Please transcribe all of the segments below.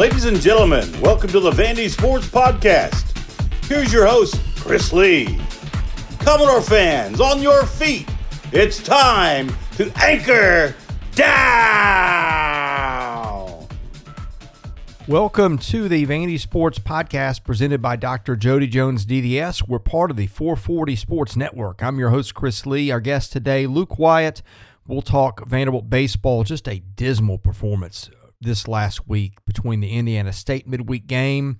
Ladies and gentlemen, welcome to the Vandy Sports Podcast. Here's your host, Chris Lee. Commodore fans, on your feet. It's time to anchor down. Welcome to the Vandy Sports Podcast presented by Dr. Jody Jones DDS. We're part of the 440 Sports Network. I'm your host, Chris Lee. Our guest today, Luke Wyatt. We'll talk Vanderbilt baseball. Just a dismal performance this last week between the Indiana State midweek game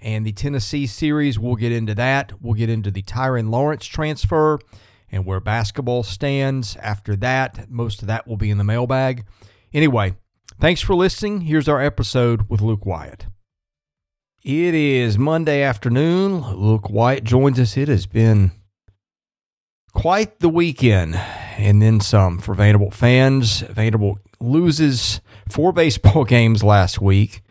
and the Tennessee series. We'll get into that. We'll get into the Tyrin Lawrence transfer and where basketball stands after that. Most of that will be in the mailbag. Anyway, thanks for listening. Here's our episode with Luke Wyatt. It is Monday afternoon. Luke Wyatt joins us. It has been quite the weekend and then some for Vanderbilt fans. Vanderbilt loses four baseball games last week,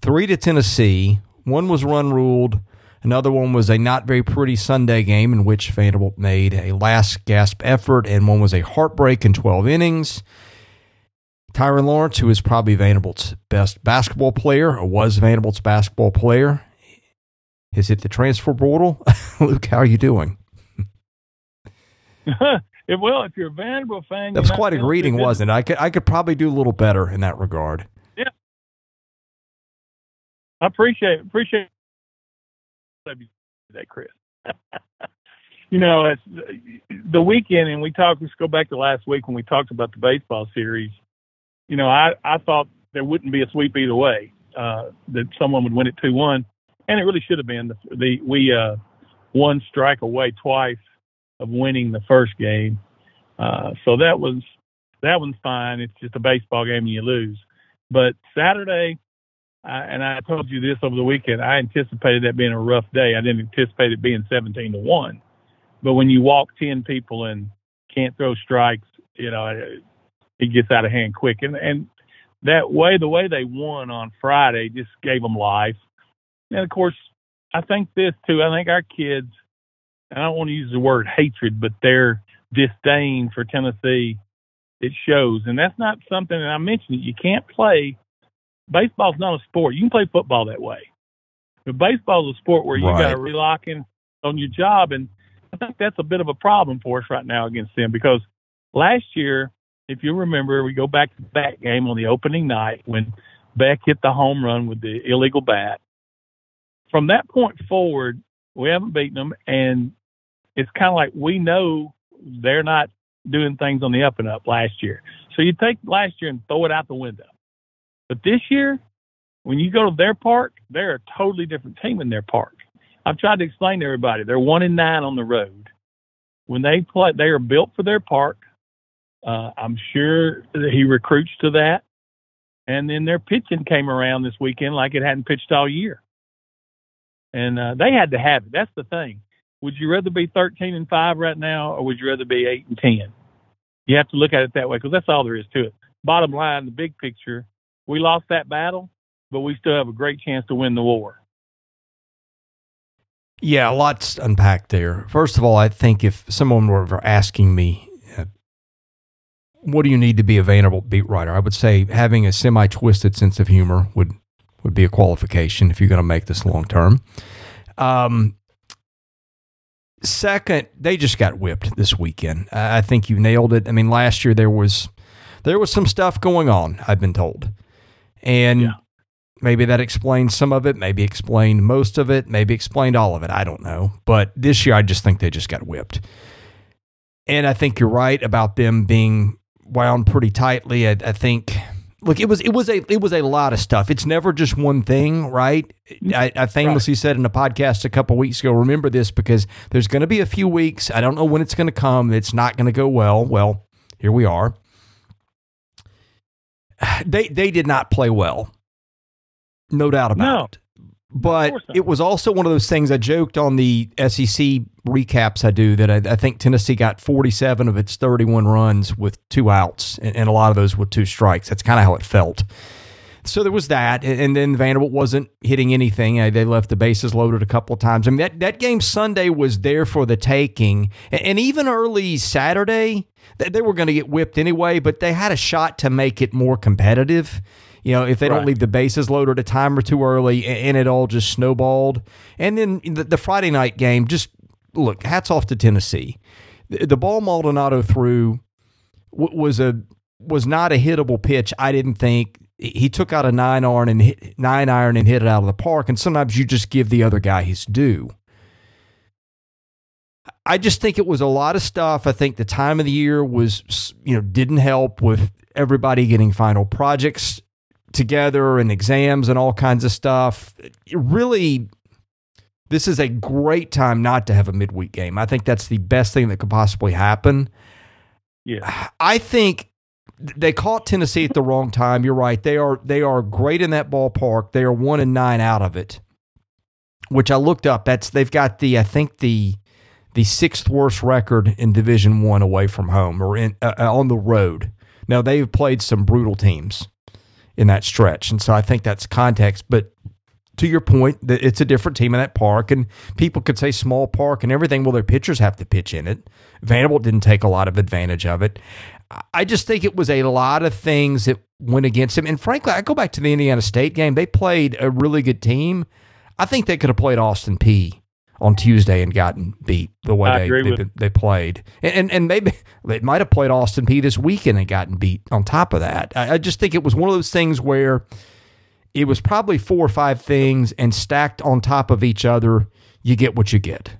three to Tennessee. One was run ruled. Another one was a not very pretty Sunday game in which Vanderbilt made a last gasp effort, and one was a heartbreak in 12 innings. Tyrin Lawrence, who is probably Vanderbilt's best basketball player, or was Vanderbilt's basketball player, has hit the transfer portal. Luke, how are you doing? well, if you're a Vanderbilt fan, that was quite a greeting, wasn't it? I could I could probably do a little better in that regard. Yeah, I appreciate appreciate that, Chris. you know, it's the weekend, and we talked. Let's go back to last week when we talked about the baseball series. You know, I I thought there wouldn't be a sweep either way. Uh, that someone would win it two one, and it really should have been. The, the we uh, one strike away twice of winning the first game. Uh, so that was that one's fine. It's just a baseball game and you lose. But Saturday, I, and I told you this over the weekend. I anticipated that being a rough day. I didn't anticipate it being 17 to one. But when you walk 10 people and can't throw strikes, you know, it, it gets out of hand quick. And and that way, the way they won on Friday just gave them life. And of course, I think this too. I think our kids I don't want to use the word hatred, but their disdain for Tennessee, it shows. And that's not something that I mentioned. You can't play. Baseball's not a sport. You can play football that way. But baseball is a sport where you right. got to relock in on your job. And I think that's a bit of a problem for us right now against them because last year, if you remember, we go back to that game on the opening night when Beck hit the home run with the illegal bat. From that point forward, we haven't beaten them, and it's kind of like we know they're not doing things on the up and up last year. So you take last year and throw it out the window. But this year, when you go to their park, they're a totally different team in their park. I've tried to explain to everybody they're one in nine on the road. When they play, they are built for their park. Uh, I'm sure that he recruits to that. And then their pitching came around this weekend like it hadn't pitched all year. And uh, they had to have it. That's the thing would you rather be 13 and 5 right now or would you rather be 8 and 10? You have to look at it that way because that's all there is to it. Bottom line, the big picture, we lost that battle, but we still have a great chance to win the war. Yeah, a lot's unpacked there. First of all, I think if someone were asking me, uh, what do you need to be a Vanderbilt beat writer? I would say having a semi twisted sense of humor would, would be a qualification if you're going to make this long term. Um, Second, they just got whipped this weekend. I think you nailed it. I mean, last year there was there was some stuff going on. I've been told, and yeah. maybe that explained some of it. Maybe explained most of it. Maybe explained all of it. I don't know. But this year, I just think they just got whipped. And I think you're right about them being wound pretty tightly. I, I think look, it was it was a it was a lot of stuff. It's never just one thing, right? Mm-hmm. I, I famously right. said in a podcast a couple weeks ago. Remember this because there's going to be a few weeks. I don't know when it's going to come. It's not going to go well. Well, here we are. They they did not play well, no doubt about no. it. But it was also one of those things I joked on the SEC recaps I do that I, I, think Tennessee got 47 of its 31 runs with two outs, and, and a lot of those with two strikes. That's kind of how it felt. So there was that, and then Vanderbilt wasn't hitting anything. They left the bases loaded a couple of times. I mean, that, that game Sunday was there for the taking, and even early Saturday, they were going to get whipped anyway, but they had a shot to make it more competitive You know, if they Right. don't leave the bases loaded a time or two early, and it all just snowballed. And then the, the Friday night game, just look, hats off to Tennessee. The, the ball Maldonado threw was a was not a hittable pitch. I didn't think he took out a nine iron and hit, nine iron and hit it out of the park. And sometimes you just give the other guy his due. I just think it was a lot of stuff. I think the time of the year was, you know, didn't help with everybody getting final projects together and exams and all kinds of stuff. It really, this is a great time not to have a midweek game. I think that's the best thing that could possibly happen. Yeah. I think they caught Tennessee at the wrong time. You're right. They are they are great in that ballpark. They are one and nine out of it, which I looked up. That's they've got the I think the the sixth worst record in Division One away from home or in uh, uh, on the road. Now they've played some brutal teams in that stretch, and so I think that's context. But to your point, it's a different team in that park, and people could say small park and everything. Well, their pitchers have to pitch in it. Vanderbilt didn't take a lot of advantage of it. I just think it was a lot of things that went against him. And frankly, I go back to the Indiana State game. They played a really good team. I think they could have played Austin Peay on Tuesday and gotten beat the way I they, they, they played. And, and and maybe they might have played Austin Peay this weekend and gotten beat on top of that. I, I just think it was one of those things where it was probably four or five things and stacked on top of each other, you get what you get.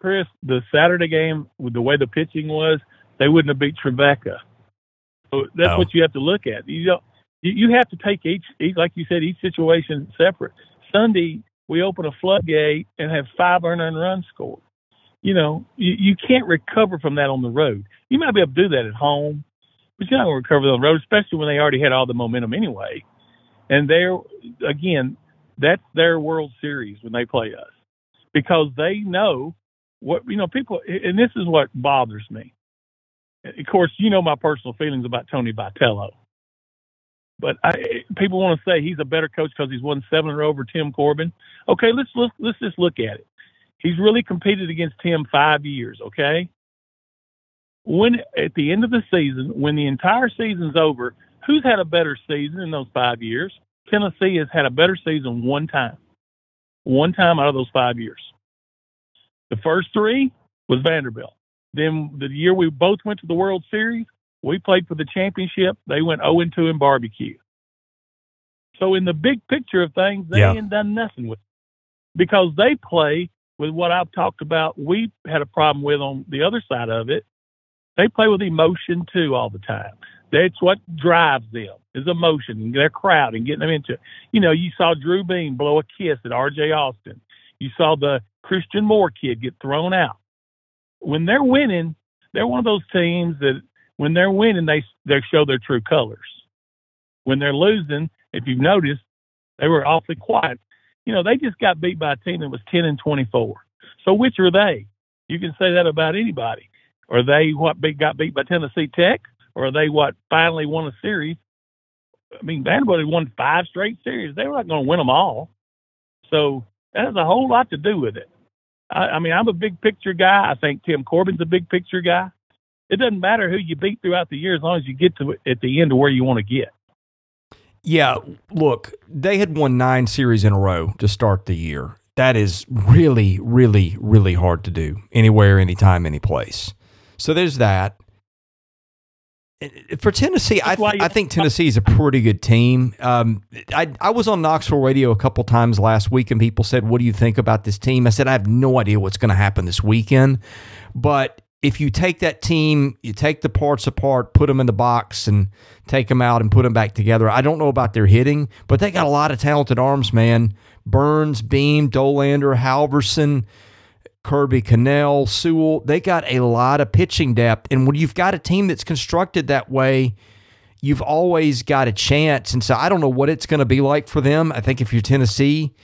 Chris, the Saturday game with the way the pitching was, they wouldn't have beat Trevecca. So that's No. what you have to look at. You don't. You, you have to take each, each, like you said, each situation separate. Sunday we open a floodgate and have five earned runs scored. You know, you, you can't recover from that on the road. You might be able to do that at home, but you're not going to recover on the road, especially when they already had all the momentum anyway. And they're again, that's their World Series when they play us because they know what you know people and this is what bothers me of course you know my personal feelings about tony vitello but I, people want to say he's a better coach because he's won seven in a row over tim corbin. Okay let's look let's just look at it. He's really competed against tim five years okay? When at the end of the season when the entire season's over who's had a better season in those five years? Tennessee has had a better season one time. One time out of those five years. The first three was Vanderbilt. Then the year we both went to the World Series, we played for the championship. They went 0 2 in barbecue. So in the big picture of things, they Yeah. ain't done nothing with it because they play with what I've talked about. We had a problem with on the other side of it. They play with emotion too all the time. That's what drives them is emotion and their crowd and getting them into. it. You know, you saw Drew Beam blow a kiss at R.J. Austin. You saw the Christian Moore kid get thrown out. When they're winning, they're one of those teams that when they're winning, they they show their true colors. When they're losing, if you've noticed, they were awfully quiet. You know, they just got beat by a team that was ten and twenty four. So which are they? You can say that about anybody. Are they what got beat by Tennessee Tech, or are they what finally won a series? I mean, Vanderbilt had won five straight series. They were not going to win them all. So that has a whole lot to do with it. I, I mean, I'm a big picture guy. I think Tim Corbin's a big picture guy. It doesn't matter who you beat throughout the year as long as you get to at the end of where you want to get. Yeah, look, they had won nine series in a row to start the year. That is really, really, really hard to do anywhere, anytime, any place. So there's that. For Tennessee, I, th- I think Tennessee is a pretty good team. Um, I, I was on Knoxville radio a couple times last week, and people said, "What do you think about this team?" I said, "I have no idea what's going to happen this weekend, but if you take that team, you take the parts apart, put them in the box, and take them out and put them back together. I don't know about their hitting, but they got a lot of talented arms, man. Burns, Beam, Dollander, Halvorsen, Kirby, Connell, Sewell. They got a lot of pitching depth. And when you've got a team that's constructed that way, you've always got a chance. And so I don't know what it's going to be like for them. I think if you're Tennessee,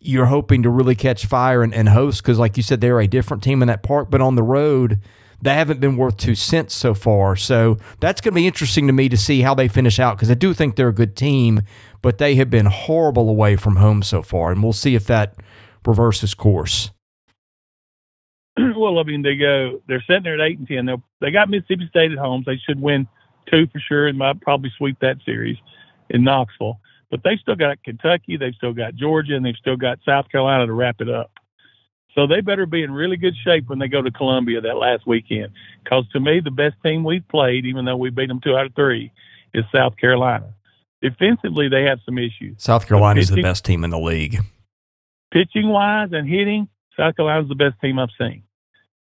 you're hoping to really catch fire and, and host because, like you said, they're a different team in that park. But on the road, they haven't been worth two cents so far. So that's going to be interesting to me to see how they finish out because I do think they're a good team, but they have been horrible away from home so far. And we'll see if that reverses course. well, I mean, they go. They're sitting there at eight and ten. They they got Mississippi State at home. So they should win two for sure, and might probably sweep that series in Knoxville. But they've still got Kentucky, they've still got Georgia, and they've still got South Carolina to wrap it up. So they better be in really good shape when they go to Columbia that last weekend. Because to me, the best team we've played, even though we beat them two out of three, is South Carolina. Defensively, they have some issues. South Carolina is the best team in the league. Pitching wise and hitting, South Carolina is the best team I've seen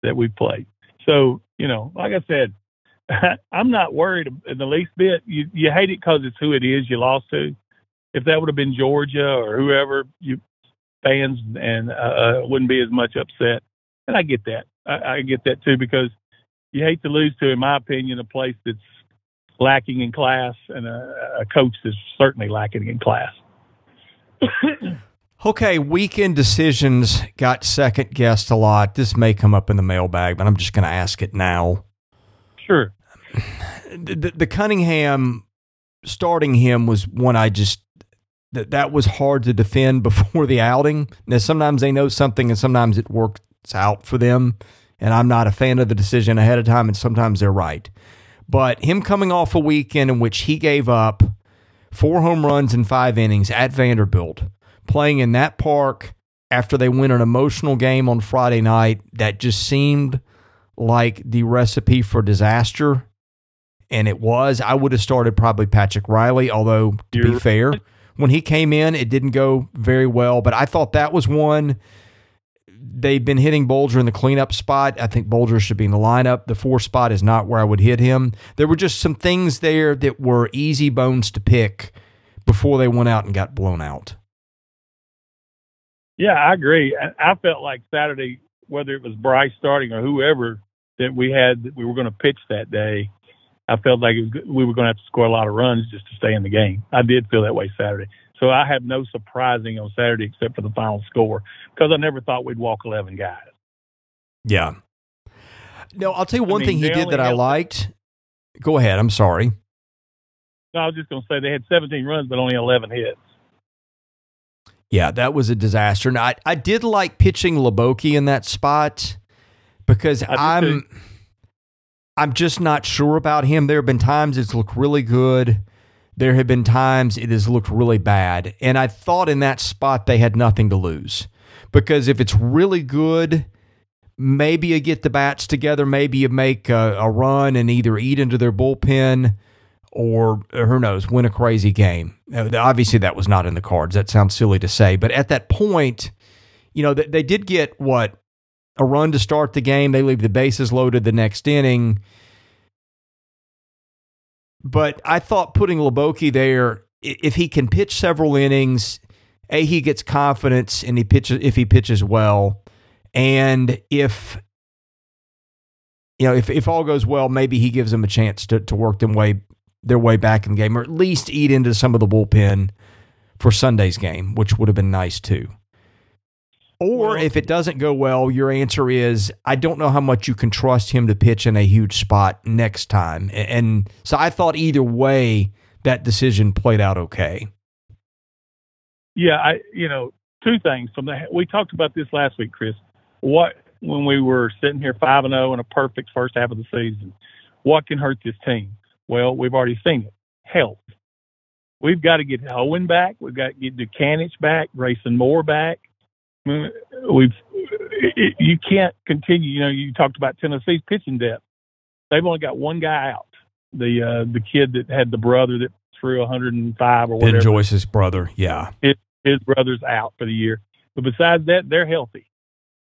that we've played. So, you know, like I said, I'm not worried in the least bit. You you hate it because it's who it is you lost to. If that would have been Georgia or whoever, you fans and uh, uh, wouldn't be as much upset. And I get that. I, I get that too because you hate to lose to, in my opinion, a place that's lacking in class and a, a coach that's certainly lacking in class. okay, weekend decisions got second guessed a lot. This may come up in the mailbag, but I'm just going to ask it now. Sure. The, the, Cunningham starting him was one I just that that was hard to defend before the outing. Now sometimes they know something and sometimes it works out for them. And I'm not a fan of the decision ahead of time, and sometimes they're right. But him coming off a weekend in which he gave up four home runs in five innings at Vanderbilt, playing in that park after they win an emotional game on Friday night that just seemed like the recipe for disaster. And it was. I would have started probably Patrick Reilly, although to You're be fair, when he came in, it didn't go very well. But I thought that was one. They've been hitting Bulger in the cleanup spot. I think Bulger should be in the lineup. The four spot is not where I would hit him. There were just some things there that were easy bones to pick before they went out and got blown out. Yeah, I agree. I felt like Saturday, whether it was Bryce starting or whoever that we had that we were going to pitch that day, I felt like we were going to have to score a lot of runs just to stay in the game. I did feel that way Saturday. So I have no surprising on Saturday except for the final score because I never thought we'd walk 11 guys. Yeah. No, I'll tell you one I mean, thing he did that I liked. Go ahead. I'm sorry. No, I was just going to say they had 17 runs, but only 11 hits. Yeah, that was a disaster. Now, I, I did like pitching Hliboki in that spot because I'm. Too. I'm just not sure about him. There have been times it's looked really good. There have been times it has looked really bad. And I thought in that spot they had nothing to lose. Because if it's really good, maybe you get the bats together, maybe you make a, a run and either eat into their bullpen or, or who knows, win a crazy game. Obviously, that was not in the cards. That sounds silly to say. But at that point, you know, they did get what a run to start the game. They leave the bases loaded the next inning. But I thought putting Hliboki there, if he can pitch several innings, a he gets confidence and he pitches if he pitches well, and if you know if if all goes well, maybe he gives them a chance to to work them way their way back in the game, or at least eat into some of the bullpen for Sunday's game, which would have been nice too. Or well, if it doesn't go well, your answer is I don't know how much you can trust him to pitch in a huge spot next time. And so I thought either way that decision played out okay. Yeah, I you know, two things from the we talked about this last week, Chris. What when we were sitting here 5 and 0 in a perfect first half of the season, what can hurt this team? Well, we've already seen it. Health. We've got to get Owen back. We've got to get Dutkanych back, Grayson Moore back we've you can't continue. You know, you talked about Tennessee's pitching depth. They've only got one guy out. The uh, the kid that had the brother that threw 105 or whatever. Ben Joyce's brother, yeah. His, his brother's out for the year. But besides that, they're healthy.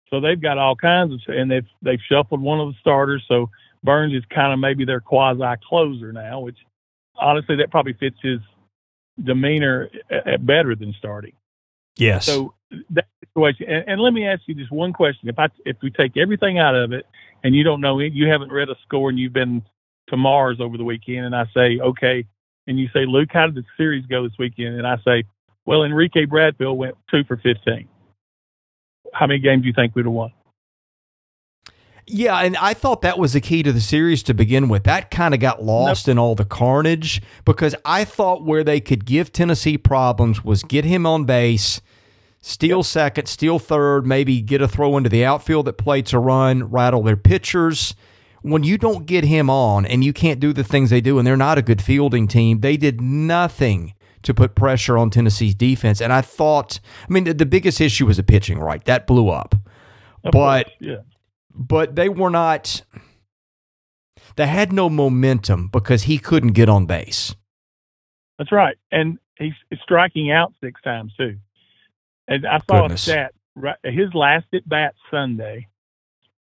So they've got all kinds of, and they've they've shuffled one of the starters. So Burns is kind of maybe their quasi closer now, which honestly that probably fits his demeanor better than starting. Yes. So that situation. And, and, let me ask you just one question: If I if we take everything out of it, and you don't know it, you haven't read a score, and you've been to Mars over the weekend, and I say, okay, and you say, Luke, how did the series go this weekend? And I say, well, Enrique Bradfield went two for fifteen. How many games do you think we'd have won? Yeah, and I thought that was the key to the series to begin with. That kind of got lost nope. in all the carnage because I thought where they could give Tennessee problems was get him on base steal second, steal third, maybe get a throw into the outfield that plates a run, rattle their pitchers, when you don't get him on and you can't do the things they do, and they're not a good fielding team, they did nothing to put pressure on Tennessee's defense. And I thought, I mean, the, the biggest issue was the pitching, right? That blew up. Of but course, yeah, but they were not. They had no momentum because he couldn't get on base. that's right. And he's striking out six times too. And I saw Goodness. a stat. Right, his last at bat Sunday.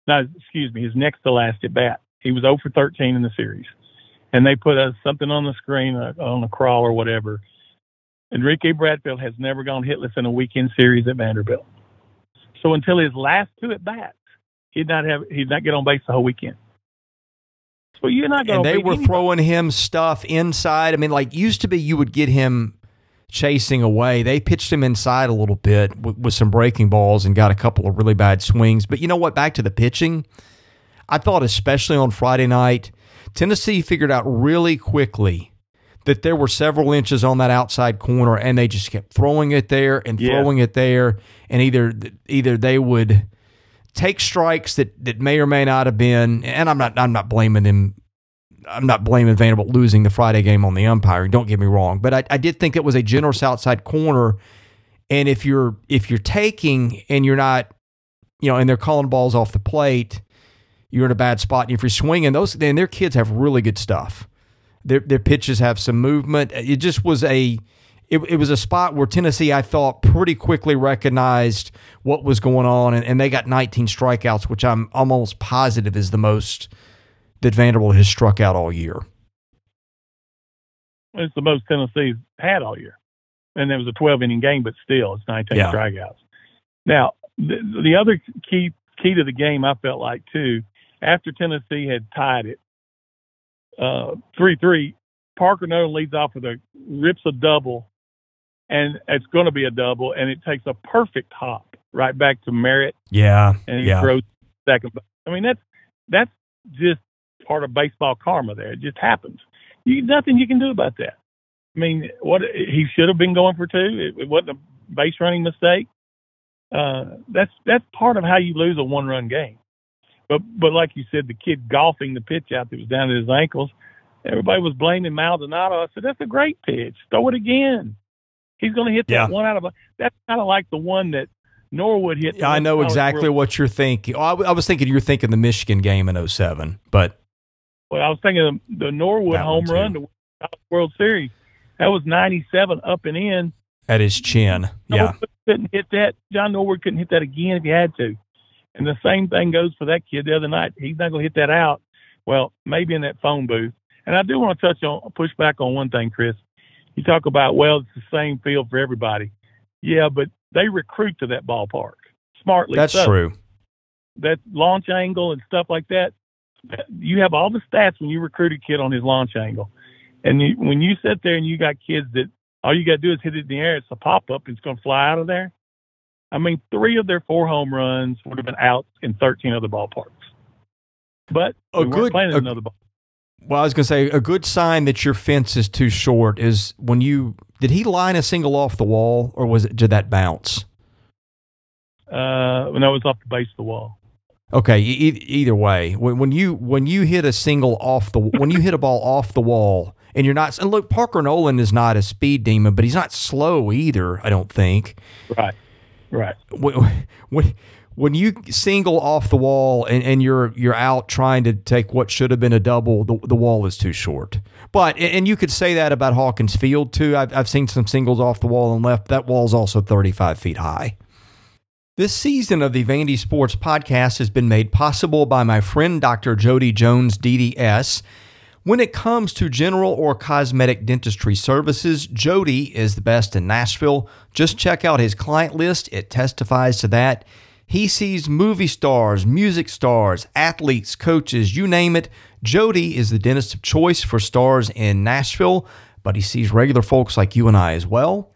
No, excuse me, his next to last at bat. He was 0 for 13 in the series, and they put uh, something on the screen uh, on a crawl or whatever. Enrique Bradfield has never gone hitless in a weekend series at Vanderbilt. So until his last two at bats, he'd not have he'd not get on base the whole weekend. So you're not going and to. they were throwing him stuff inside. I mean, like used to be, you would get him chasing away. They pitched him inside a little bit with, with some breaking balls and got a couple of really bad swings. But you know what? Back to the pitching, I thought especially on Friday night, Tennessee figured out really quickly that there were several inches on that outside corner, and they just kept throwing it there and Yeah. throwing it there, and either either they would take strikes that that may or may not have been, and I'm not I'm not blaming them. I'm not blaming Vanderbilt losing the Friday game on the umpiring. Don't get me wrong, but I, I did think it was a generous outside corner. And if you're if you're taking and you're not, you know, and they're calling balls off the plate, you're in a bad spot. And if you're swinging, those then their kids have really good stuff. Their their pitches have some movement. It just was a it, it was a spot where Tennessee, I thought, pretty quickly recognized what was going on, and, and they got 19 strikeouts, which I'm almost positive is the most that Vanderbilt has struck out all year. It's the most Tennessee's had all year. And there was a 12 inning game, but still, it's 19 Yeah. strikeouts. Now, the, the other key key to the game, I felt like too, after Tennessee had tied it uh, three three, Parker Nolan leads off with a rips a double, and it's going to be a double, and it takes a perfect hop right back to Merritt, Yeah, and he yeah. throws second. I mean, that's that's just part of baseball karma. There, it just happens. You nothing you can do about that. I mean, what he should have been going for two. It, it wasn't a base running mistake. Uh, that's that's part of how you lose a one run game. But but like you said, the kid golfing the pitch out that was down at his ankles, everybody was blaming Maldonado. I said that's a great pitch. Throw it again. He's going to hit that Yeah. one out of. a That's kind of like the one that Norwood hit. I know exactly World- what you're thinking. Oh, I was thinking you're thinking the Michigan game in 07, but Well, I was thinking of the Norwood That home run to the World Series. That was 97 up and in. at his chin. Yeah. Couldn't hit that. John Norwood couldn't hit that again if he had to. And the same thing goes for that kid the other night. He's not going to hit that out. Well, maybe in that phone booth. And I do want to touch on, push back on one thing, Chris. You talk about, well, it's the same field for everybody. Yeah, but they recruit to that ballpark smartly. That's so. true. that launch angle and stuff like that. You have all the stats when you recruit a kid on his launch angle, and you, when you sit there and you got kids that all you got to do is hit it in the air, it's a pop up, it's going to fly out of there. I mean, three of their four home runs would have been out in 13 other ballparks, but A we good- playing in a- another ball. Well, I was going to say a good sign that your fence is too short is when you did he line a single off the wall or was it did that bounce? Uh, when I was off the base of the wall. Okay, e- either way, when, when you when you hit a single off the when you hit a ball off the wall and you're not and look Parker Nolan is not a speed demon, but he's not slow either. I don't think. Right, right. when, when when you single off the wall and, and you're you're out trying to take what should have been a double, the, the wall is too short. But and you could say that about Hawkins Field too. I've I've seen some singles off the wall and left. That wall's also 35 feet high. This season of the Vandy Sports Podcast has been made possible by my friend Dr. Jody Jones, DDS. When it comes to general or cosmetic dentistry services, Jody is the best in Nashville. Just check out his client list, it testifies to that. He sees movie stars, music stars, athletes, coaches, you name it. Jody is the dentist of choice for stars in Nashville, but he sees regular folks like you and I as well.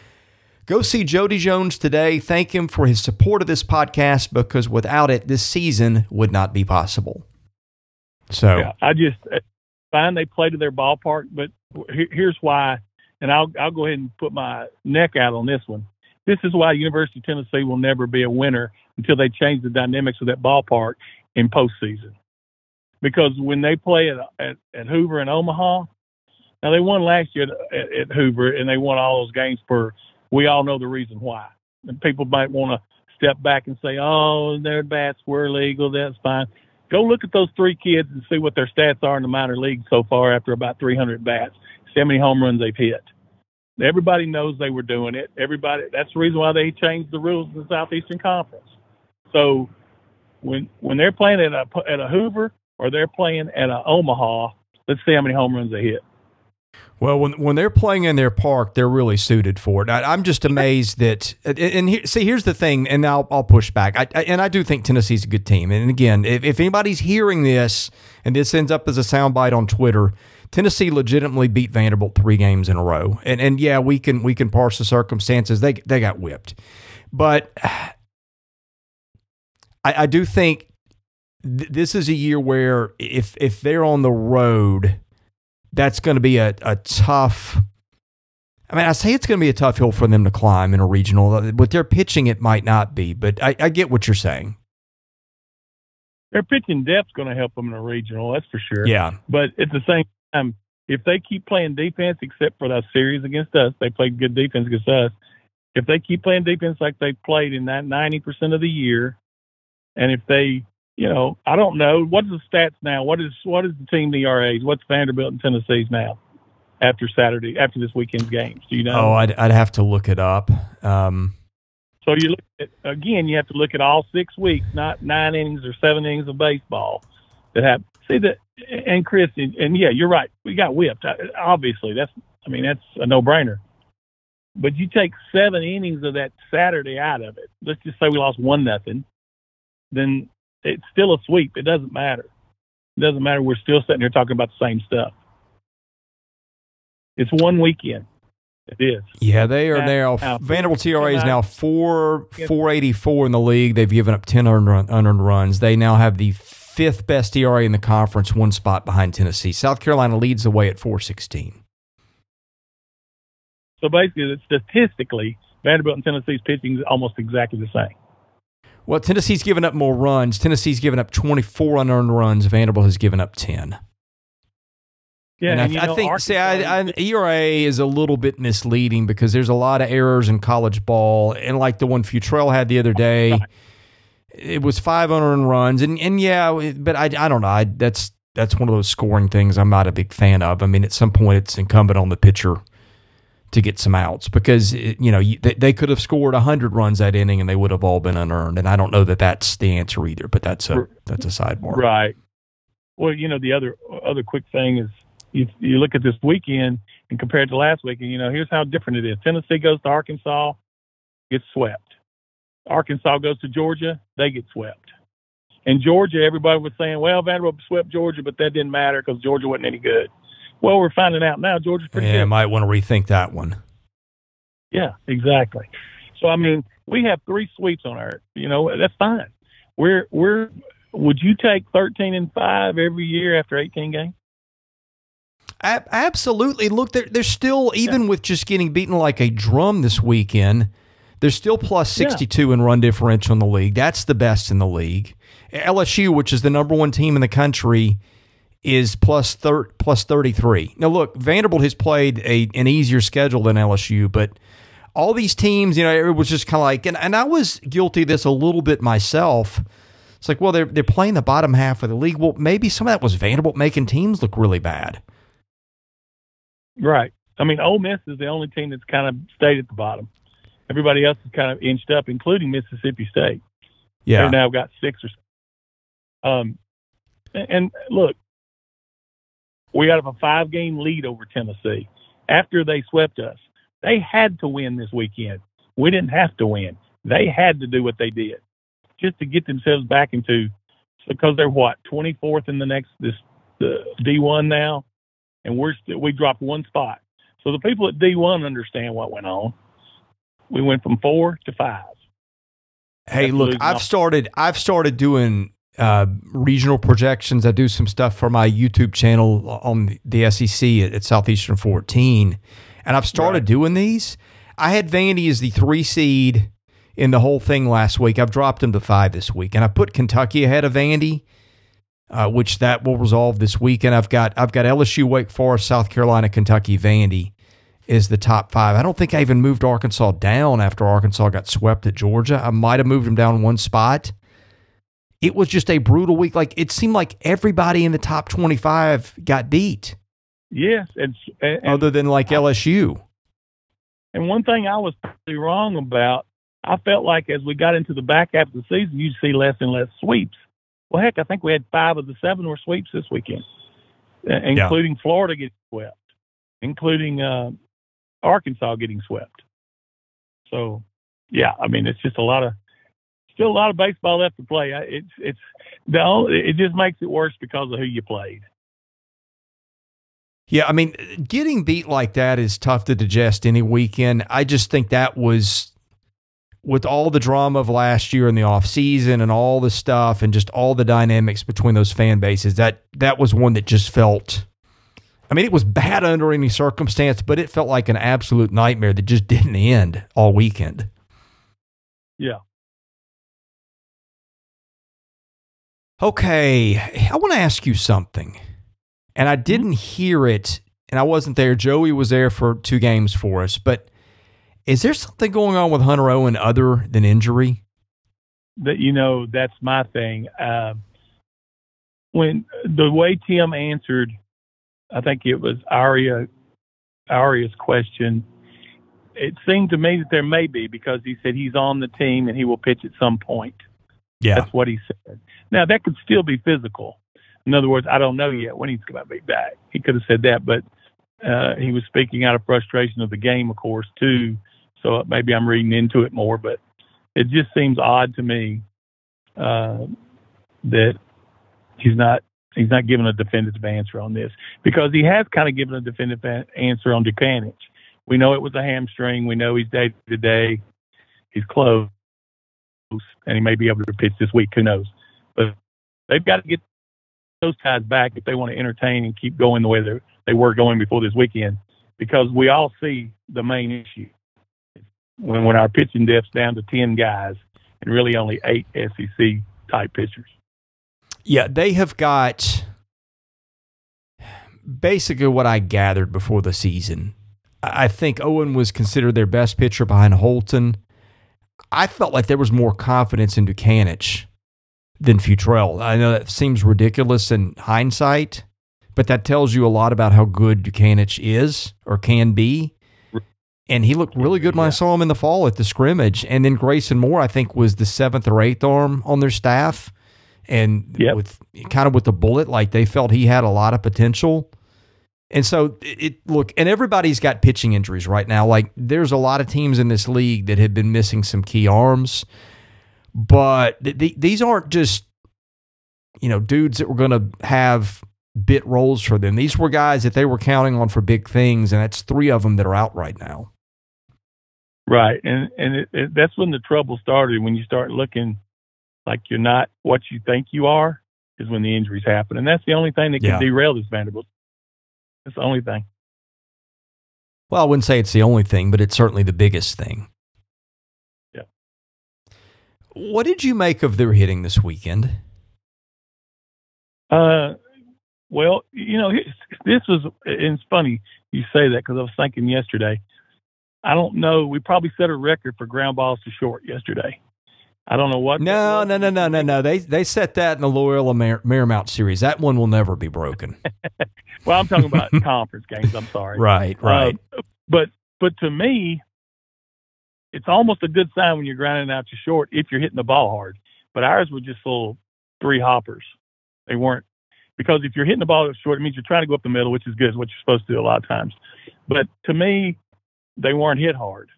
Go see Jody Jones today. Thank him for his support of this podcast because without it, this season would not be possible. So yeah, I just uh, fine they play to their ballpark, but here's why, and I'll I'll go ahead and put my neck out on this one. This is why University of Tennessee will never be a winner until they change the dynamics of that ballpark in postseason. Because when they play at, at, at Hoover and Omaha, now they won last year at, at Hoover and they won all those games for we all know the reason why. And people might want to step back and say, "Oh, their bats were legal. That's fine." Go look at those three kids and see what their stats are in the minor league so far after about 300 bats. See how many home runs they've hit. Everybody knows they were doing it. Everybody. That's the reason why they changed the rules in the Southeastern Conference. So when when they're playing at a at a Hoover or they're playing at a Omaha, let's see how many home runs they hit. Well, when when they're playing in their park, they're really suited for it. I, am just amazed that. And here, see, here's the thing, and I'll I'll push back. I, I, and I do think Tennessee's a good team. And again, if, if anybody's hearing this and this ends up as a soundbite on Twitter, Tennessee legitimately beat Vanderbilt three games in a row. And and yeah, we can we can parse the circumstances. They they got whipped, but I, I do think th- this is a year where if if they're on the road that's going to be a, a tough. I mean, I say it's going to be a tough hill for them to climb in a regional. Uh, with their pitching, it might not be, but I, I get what you're saying. Their pitching depth's going to help them in a regional, that's for sure. Yeah. But at the same time, if they keep playing defense, except for that series against us, they played good defense against us. If they keep playing defense like they played in that 90% of the year, and if they you know, I don't know. What is the stats now? What is what is the team ERAs? What's Vanderbilt and Tennessee's now after Saturday after this weekend's games? Do you know? Oh, I'd, I'd have to look it up. Um, so you look at again. You have to look at all six weeks, not nine innings or seven innings of baseball that have. See that, and Chris, and, and yeah, you're right. We got whipped. Obviously, that's. I mean, that's a no-brainer. But you take seven innings of that Saturday out of it. Let's just say we lost one nothing. Then it's still a sweep. It doesn't matter. It doesn't matter. We're still sitting here talking about the same stuff. It's one weekend. It is. Yeah, they are now. now Vanderbilt TRA is now four four eighty four in the league. They've given up ten unearned, unearned runs. They now have the fifth best ERA in the conference, one spot behind Tennessee. South Carolina leads the way at four sixteen. So basically, statistically, Vanderbilt and Tennessee's pitching is almost exactly the same. Well, Tennessee's given up more runs. Tennessee's given up 24 unearned runs. Vanderbilt has given up 10. Yeah, and, and I, I think see, I, I, ERA is a little bit misleading because there's a lot of errors in college ball, and like the one Futrell had the other day, it was five unearned runs, and and yeah, but I, I don't know. I, that's that's one of those scoring things I'm not a big fan of. I mean, at some point, it's incumbent on the pitcher to get some outs because you know they, they could have scored 100 runs that inning and they would have all been unearned. And I don't know that that's the answer either but that's a that's a sidebar. Right. Well you know the other other quick thing is you, you look at this weekend and compared to last weekend you know here's how different it is. Tennessee goes to Arkansas gets swept. Arkansas goes to Georgia they get swept. And Georgia everybody was saying well Vanderbilt swept Georgia but that didn't matter because Georgia wasn't any good well, we're finding out now Georgia's pretty yeah, good. might want to rethink that one. Yeah, exactly. So I mean, we have three sweeps on our. You know, that's fine. We're we're. Would you take thirteen and five every year after eighteen games? Absolutely. Look, they're, they're still, even yeah. with just getting beaten like a drum this weekend, they're still plus 62 yeah. in run differential in the league. That's the best in the league. LSU, which is the number one team in the country, is plus thir- plus 33. Now, look, Vanderbilt has played a an easier schedule than LSU, but all these teams, you know, it was just kind of like, and, and I was guilty of this a little bit myself. It's like, well, they're they're playing the bottom half of the league. Well, maybe some of that was Vanderbilt making teams look really bad. Right. I mean, Ole Miss is the only team that's kind of stayed at the bottom. Everybody else has kind of inched up, including Mississippi State. Yeah. They've now got six or. Um, and look, we have a five game lead over Tennessee after they swept us. They had to win this weekend. We didn't have to win. They had to do what they did just to get themselves back into because they're what 24th in the next this the D1 now, and we're we dropped one spot. So the people at D1 understand what went on. We went from four to five. Hey, look, I've started I've started doing uh, regional projections. I do some stuff for my YouTube channel on the SEC at, at Southeastern 14, and I've started right. doing these. I had Vandy as the three seed in the whole thing last week. I've dropped them to five this week, and I put Kentucky ahead of Vandy, uh, which that will resolve this week. And I've got I've got LSU, Wake Forest, South Carolina, Kentucky, Vandy is the top five. I don't think I even moved Arkansas down after Arkansas got swept at Georgia. I might have moved them down one spot. It was just a brutal week. Like it seemed like everybody in the top twenty-five got beat. Yes, and, and other than like LSU. And one thing I was pretty wrong about I felt like as we got into the back half of the season, you'd see less and less sweeps. Well, heck, I think we had five of the seven were sweeps this weekend, uh, including yeah. Florida getting swept, including uh, Arkansas getting swept. So, yeah, I mean, it's just a lot of still a lot of baseball left to play. It's it's the only, it just makes it worse because of who you played. Yeah, I mean, getting beat like that is tough to digest any weekend. I just think that was with all the drama of last year in the off season and all the stuff and just all the dynamics between those fan bases, that that was one that just felt I mean, it was bad under any circumstance, but it felt like an absolute nightmare that just didn't end all weekend. Yeah. Okay, I want to ask you something. And I didn't mm-hmm. hear it, and I wasn't there. Joey was there for two games for us, but is there something going on with Hunter Owen other than injury? That you know, that's my thing. Uh, when the way Tim answered, I think it was Aria Aria's question. It seemed to me that there may be because he said he's on the team and he will pitch at some point. Yeah, that's what he said. Now that could still be physical. In other words, I don't know yet when he's going to be back. He could have said that, but uh, he was speaking out of frustration of the game, of course, too. So maybe I'm reading into it more, but it just seems odd to me uh, that he's not he's not giving a definitive answer on this because he has kind of given a definitive answer on Dutkanych. We know it was a hamstring. We know he's day to day. He's close, and he may be able to pitch this week. Who knows? But they've got to get those guys back if they want to entertain and keep going the way they they were going before this weekend, because we all see the main issue when, when our pitching depth's down to 10 guys and really only eight SEC type pitchers. Yeah, they have got basically what I gathered before the season. I think Owen was considered their best pitcher behind Holton. I felt like there was more confidence in Dutkanych than Futrell. I know that seems ridiculous in hindsight, but that tells you a lot about how good Dutkanych is or can be and he looked really good when yeah. I saw him in the fall at the scrimmage. And then Grayson Moore, I think, was the seventh or eighth arm on their staff, and yep. with kind of with the bullet, like they felt he had a lot of potential. And so it look, and everybody's got pitching injuries right now. Like there's a lot of teams in this league that have been missing some key arms, but th- th- these aren't just you know dudes that were going to have bit roles for them. These were guys that they were counting on for big things, and that's three of them that are out right now. Right, and and it, it, that's when the trouble started. When you start looking like you're not what you think you are, is when the injuries happen, and that's the only thing that can yeah. derail this Vanderbilt. That's the only thing. Well, I wouldn't say it's the only thing, but it's certainly the biggest thing. Yeah. What did you make of their hitting this weekend? Uh, well, you know, this was. It's funny you say that because I was thinking yesterday I don't know. We probably set a record for ground balls to short yesterday. I don't know what. No, no, no, no, no, no. They they set that in the Loyola Mar- Marymount series. That one will never be broken. well, I'm talking about conference games. I'm sorry. Right, uh, right. Uh, but but to me, it's almost a good sign when you're grinding out to short if you're hitting the ball hard. But ours were just little three hoppers. They weren't because if you're hitting the ball short, it means you're trying to go up the middle, which is good. Is what you're supposed to do a lot of times. But to me, they weren't hit hard.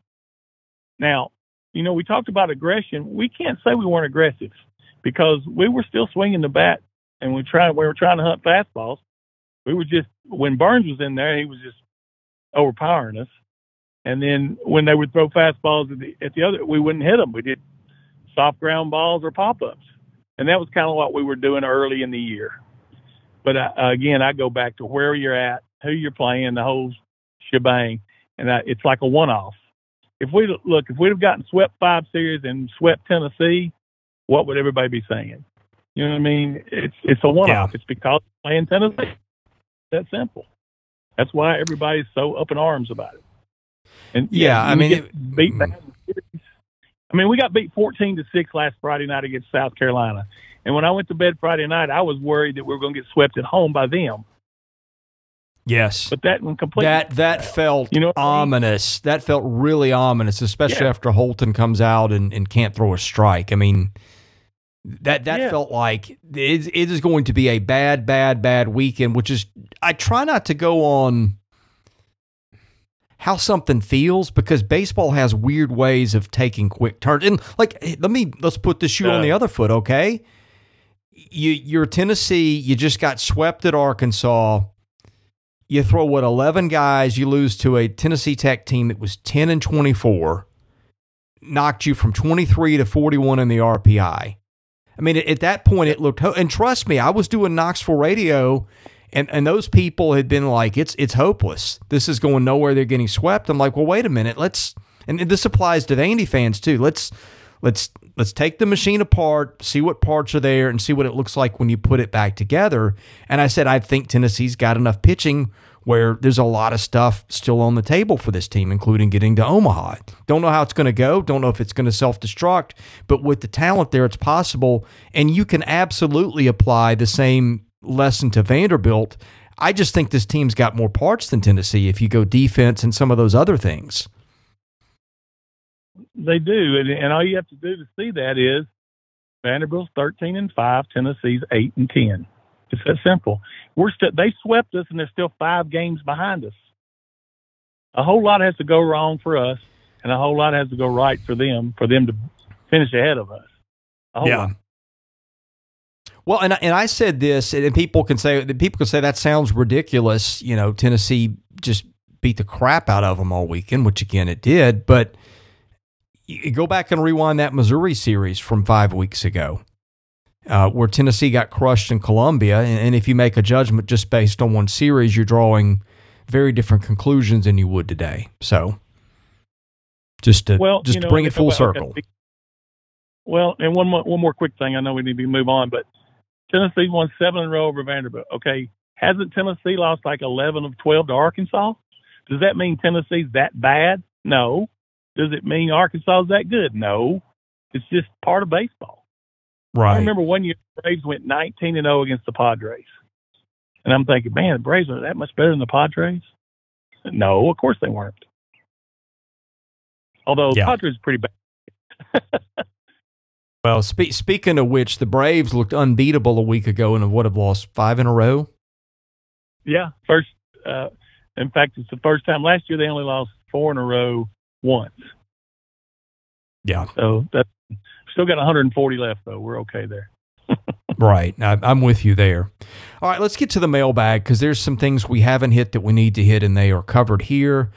Now, you know, we talked about aggression. We can't say we weren't aggressive because we were still swinging the bat and we tried we were trying to hunt fastballs. We were just when Burns was in there, he was just overpowering us. And then when they would throw fastballs at the, at the other, we wouldn't hit them. We did soft ground balls or pop ups, and that was kind of what we were doing early in the year. But uh, again, I go back to where you're at, who you're playing, the whole shebang, and uh, it's like a one off. If we look, if we'd have gotten swept five series and swept Tennessee, what would everybody be saying? You know what I mean? It's it's a one off. Yeah. It's because playing Tennessee. That simple. That's why everybody's so up in arms about it. And yeah, I mean, it, beat mm. I mean, we got beat fourteen to six last Friday night against South Carolina, and when I went to bed Friday night, I was worried that we were going to get swept at home by them. Yes, but that one completely that that felt you know ominous. I mean? That felt really ominous, especially yeah. after Holton comes out and, and can't throw a strike. I mean, that that yeah. felt like it, it is going to be a bad, bad, bad weekend. Which is, I try not to go on how something feels because baseball has weird ways of taking quick turns. And like, let me let's put the shoe uh, on the other foot, okay? You you're Tennessee. You just got swept at Arkansas you throw what 11 guys you lose to a Tennessee Tech team that was 10 and 24 knocked you from 23 to 41 in the RPI. I mean at that point it looked and trust me I was doing Knoxville radio and and those people had been like it's it's hopeless. This is going nowhere. They're getting swept. I'm like, "Well, wait a minute. Let's and this applies to the Vandy fans too. Let's let's let's take the machine apart, see what parts are there, and see what it looks like when you put it back together. And I said, I think Tennessee's got enough pitching where there's a lot of stuff still on the table for this team, including getting to Omaha. Don't know how it's going to go. Don't know if it's going to self destruct, but with the talent there, it's possible. And you can absolutely apply the same lesson to Vanderbilt. I just think this team's got more parts than Tennessee if you go defense and some of those other things. They do, and, and all you have to do to see that is Vanderbilt's thirteen and five, Tennessee's eight and ten. It's that simple. We're st- they swept us, and they're still five games behind us. A whole lot has to go wrong for us, and a whole lot has to go right for them for them to finish ahead of us. yeah. Lot. Well, and and I said this, and people can say people can say that sounds ridiculous. You know, Tennessee just beat the crap out of them all weekend, which again it did. But go back and rewind that Missouri series from five weeks ago, uh, where Tennessee got crushed in Columbia. And, and, if you make a judgment just based on one series, you're drawing very different conclusions than you would today. So, just to well, just you know, to bring it full circle. Okay. Well, and one more one more quick thing. I know we need to move on, but Tennessee won seven in a row over Vanderbilt. Okay, hasn't Tennessee lost like eleven of twelve to Arkansas? Does that mean Tennessee's that bad? No. Does it mean Arkansas is that good? No. It's just part of baseball. Right. I remember one year the Braves went 19 and 0 against the Padres. And I'm thinking, man, the Braves are that much better than the Padres? No, of course they weren't. Although yeah. the Padres pretty bad. well, spe- speaking of which, the Braves looked unbeatable a week ago and would have lost five in a row. Yeah, first. Uh, in fact, it's the first time last year they only lost four in a row once. Yeah. So that's still got 140 left though. We're okay there. right. I'm with you there. All right, let's get to the mailbag because there's some things we haven't hit that we need to hit, and they are covered here.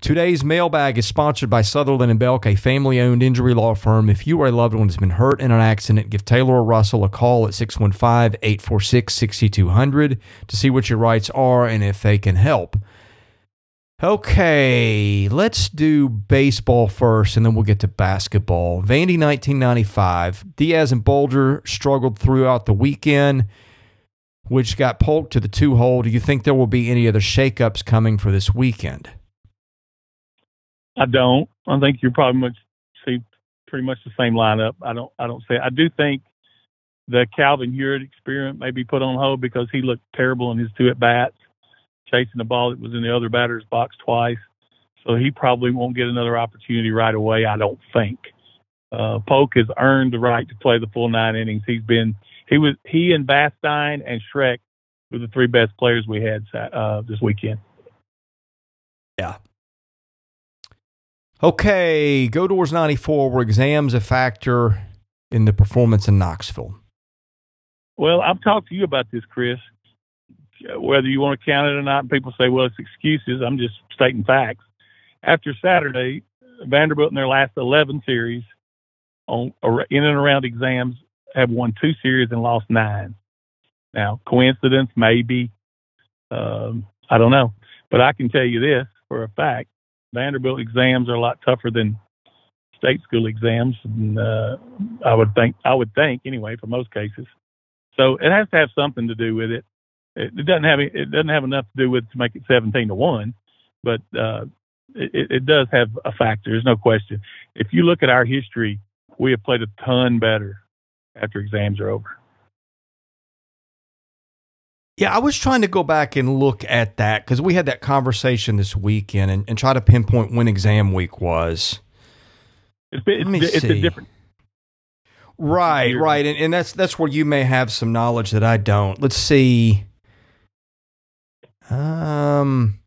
Today's mailbag is sponsored by Sutherland and Belk, a family owned injury law firm. If you or a loved one has been hurt in an accident, give Taylor or Russell a call at 615 846 6200 to see what your rights are and if they can help. Okay, let's do baseball first and then we'll get to basketball. Vandy 1995. Diaz and Bulger struggled throughout the weekend, which got poked to the two hole. Do you think there will be any other shakeups coming for this weekend? I don't. I think you're probably much see pretty much the same lineup. I don't I don't say I do think the Calvin Hewett experiment may be put on hold because he looked terrible in his two at bats chasing the ball that was in the other batter's box twice. So he probably won't get another opportunity right away, I don't think. Uh, Polk has earned the right to play the full nine innings. He's been he was he and Vastine and Schreck were the three best players we had uh, this weekend. Yeah. Okay, go towards 94 were exams a factor. in the performance in Knoxville? Well, I've talked to you about this, Chris. Whether you want to count it or not, people say, well, it's excuses. I'm just stating facts. After Saturday, Vanderbilt in their last 11 series on in and around exams have won two series and lost nine. Now, coincidence, maybe. Um, I don't know. But I can tell you this for a fact Vanderbilt exams are a lot tougher than state school exams. And, uh, I would think, I would think anyway, for most cases. So it has to have something to do with it. It, it doesn't have it doesn't have enough to do with to make it seventeen to one, but uh, it, it does have a factor. There's no question. If you look at our history, we have played a ton better after exams are over. Yeah, I was trying to go back and look at that because we had that conversation this weekend and, and, try to pinpoint when exam week was. It's, it's, Let me it's see. a different. Right, right, and, and that's that's where you may have some knowledge that I don't. Let's see. Um,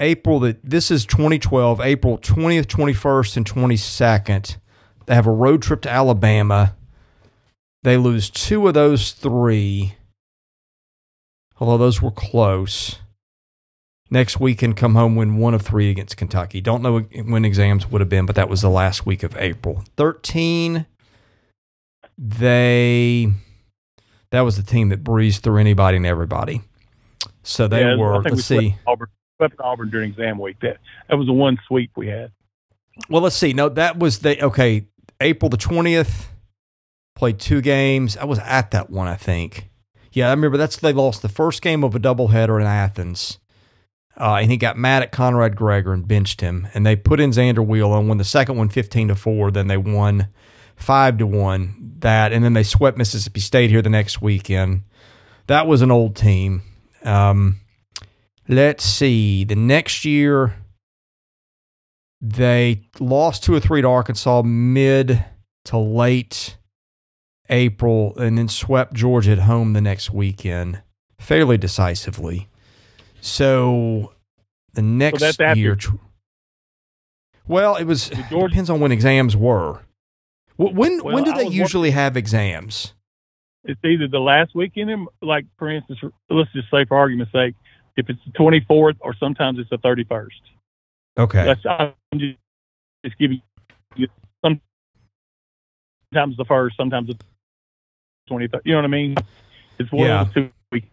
April that this is 2012, April 20th, 21st, and 22nd. They have a road trip to Alabama. They lose two of those three although those were close. Next week and come home win one of three against Kentucky. Don't know when exams would have been, but that was the last week of April. 13, they that was the team that breezed through anybody and everybody. So they yeah, were. Let's we see. Auburn, swept Auburn during exam week. That that was the one sweep we had. Well, let's see. No, that was the okay. April the twentieth. Played two games. I was at that one, I think. Yeah, I remember that's they lost the first game of a doubleheader in Athens. Uh, and he got mad at Conrad Gregor and benched him. And they put in Zander Wiel and won the second one 15 to 4. Then they won 5 to 1 that. And then they swept Mississippi State here the next weekend. That was an old team. Um, let's see. The next year, they lost two or three to Arkansas mid to late April, and then swept Georgia at home the next weekend fairly decisively. So the next so year. Well, it was it depends on when exams were. When well, when do they usually have exams? It's either the last weekend, like for instance, let's just say for argument's sake, if it's the twenty fourth, or sometimes it's the thirty first. Okay. That's I'm just, just giving you sometimes the first, sometimes the 23rd. You know what I mean? It's one yeah. of the two weeks.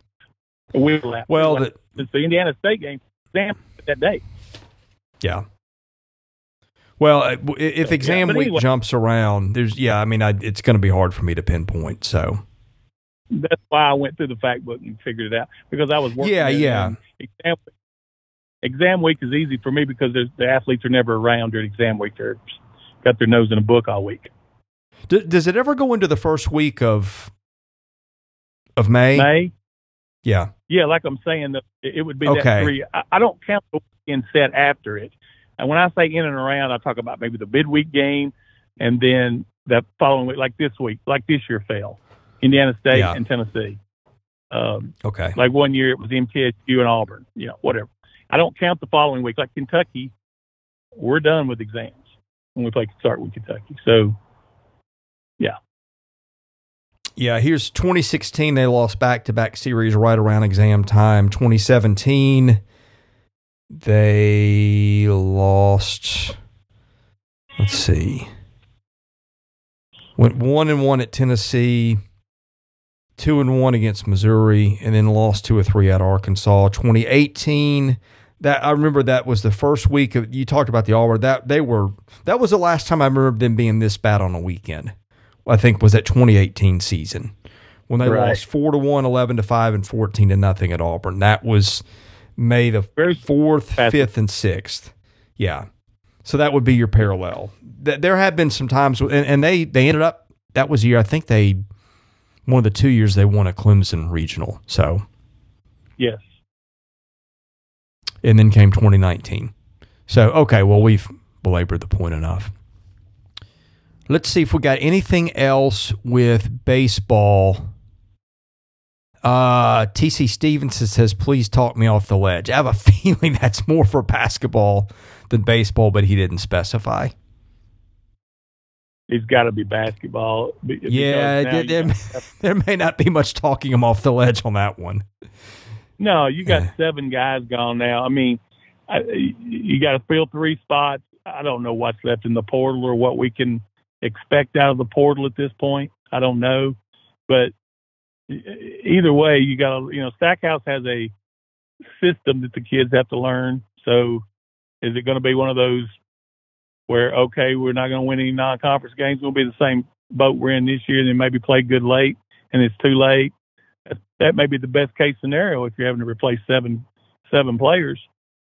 We Well, the, it's the Indiana State game. Exam that day. Yeah. Well, uh, if exam yeah, week jumps around, there's yeah. I mean, I, it's going to be hard for me to pinpoint. So that's why I went through the fact book and figured it out because I was working. Yeah, yeah. Um, exam, exam week is easy for me because the athletes are never around during exam week. They're got their nose in a book all week. D- does it ever go into the first week of of May? May. Yeah. Yeah, like I'm saying, it would be okay. that three. I, I don't count the weekend set after it. And when I say in and around, I talk about maybe the midweek game, and then that following week, like this week, like this year fell, Indiana State yeah. and Tennessee. Um, okay. Like one year it was MTSU and Auburn. You know, whatever. I don't count the following week. Like Kentucky, we're done with exams when we play start with Kentucky. So yeah. Yeah, here's 2016. They lost back to back series right around exam time. 2017, they lost. Let's see. Went one and one at Tennessee, two and one against Missouri, and then lost two or three at Arkansas. 2018, that I remember that was the first week of you talked about the Auburn. That they were that was the last time I remember them being this bad on a weekend. I think was that 2018 season when they right. lost 4 to 1, 11 to 5 and 14 to nothing at Auburn. That was May the 4th, 5th and 6th. Yeah. So that would be your parallel. There have been some times and, and they they ended up that was the year I think they one of the two years they won a Clemson regional. So Yes. And then came 2019. So okay, well we've belabored the point enough. Let's see if we got anything else with baseball. Uh, TC Stevenson says, please talk me off the ledge. I have a feeling that's more for basketball than baseball, but he didn't specify. It's got to be basketball. Yeah, there, there, there, may not be much talking him off the ledge on that one. No, you got yeah. seven guys gone now. I mean, I, you got to fill three spots. I don't know what's left in the portal or what we can expect out of the portal at this point. I don't know, but either way, you got to, you know, Stackhouse has a system that the kids have to learn. So, is it going to be one of those where okay, we're not going to win any non-conference games? We'll be the same boat we're in this year, and then maybe play good late, and it's too late. That may be the best case scenario if you're having to replace seven seven players.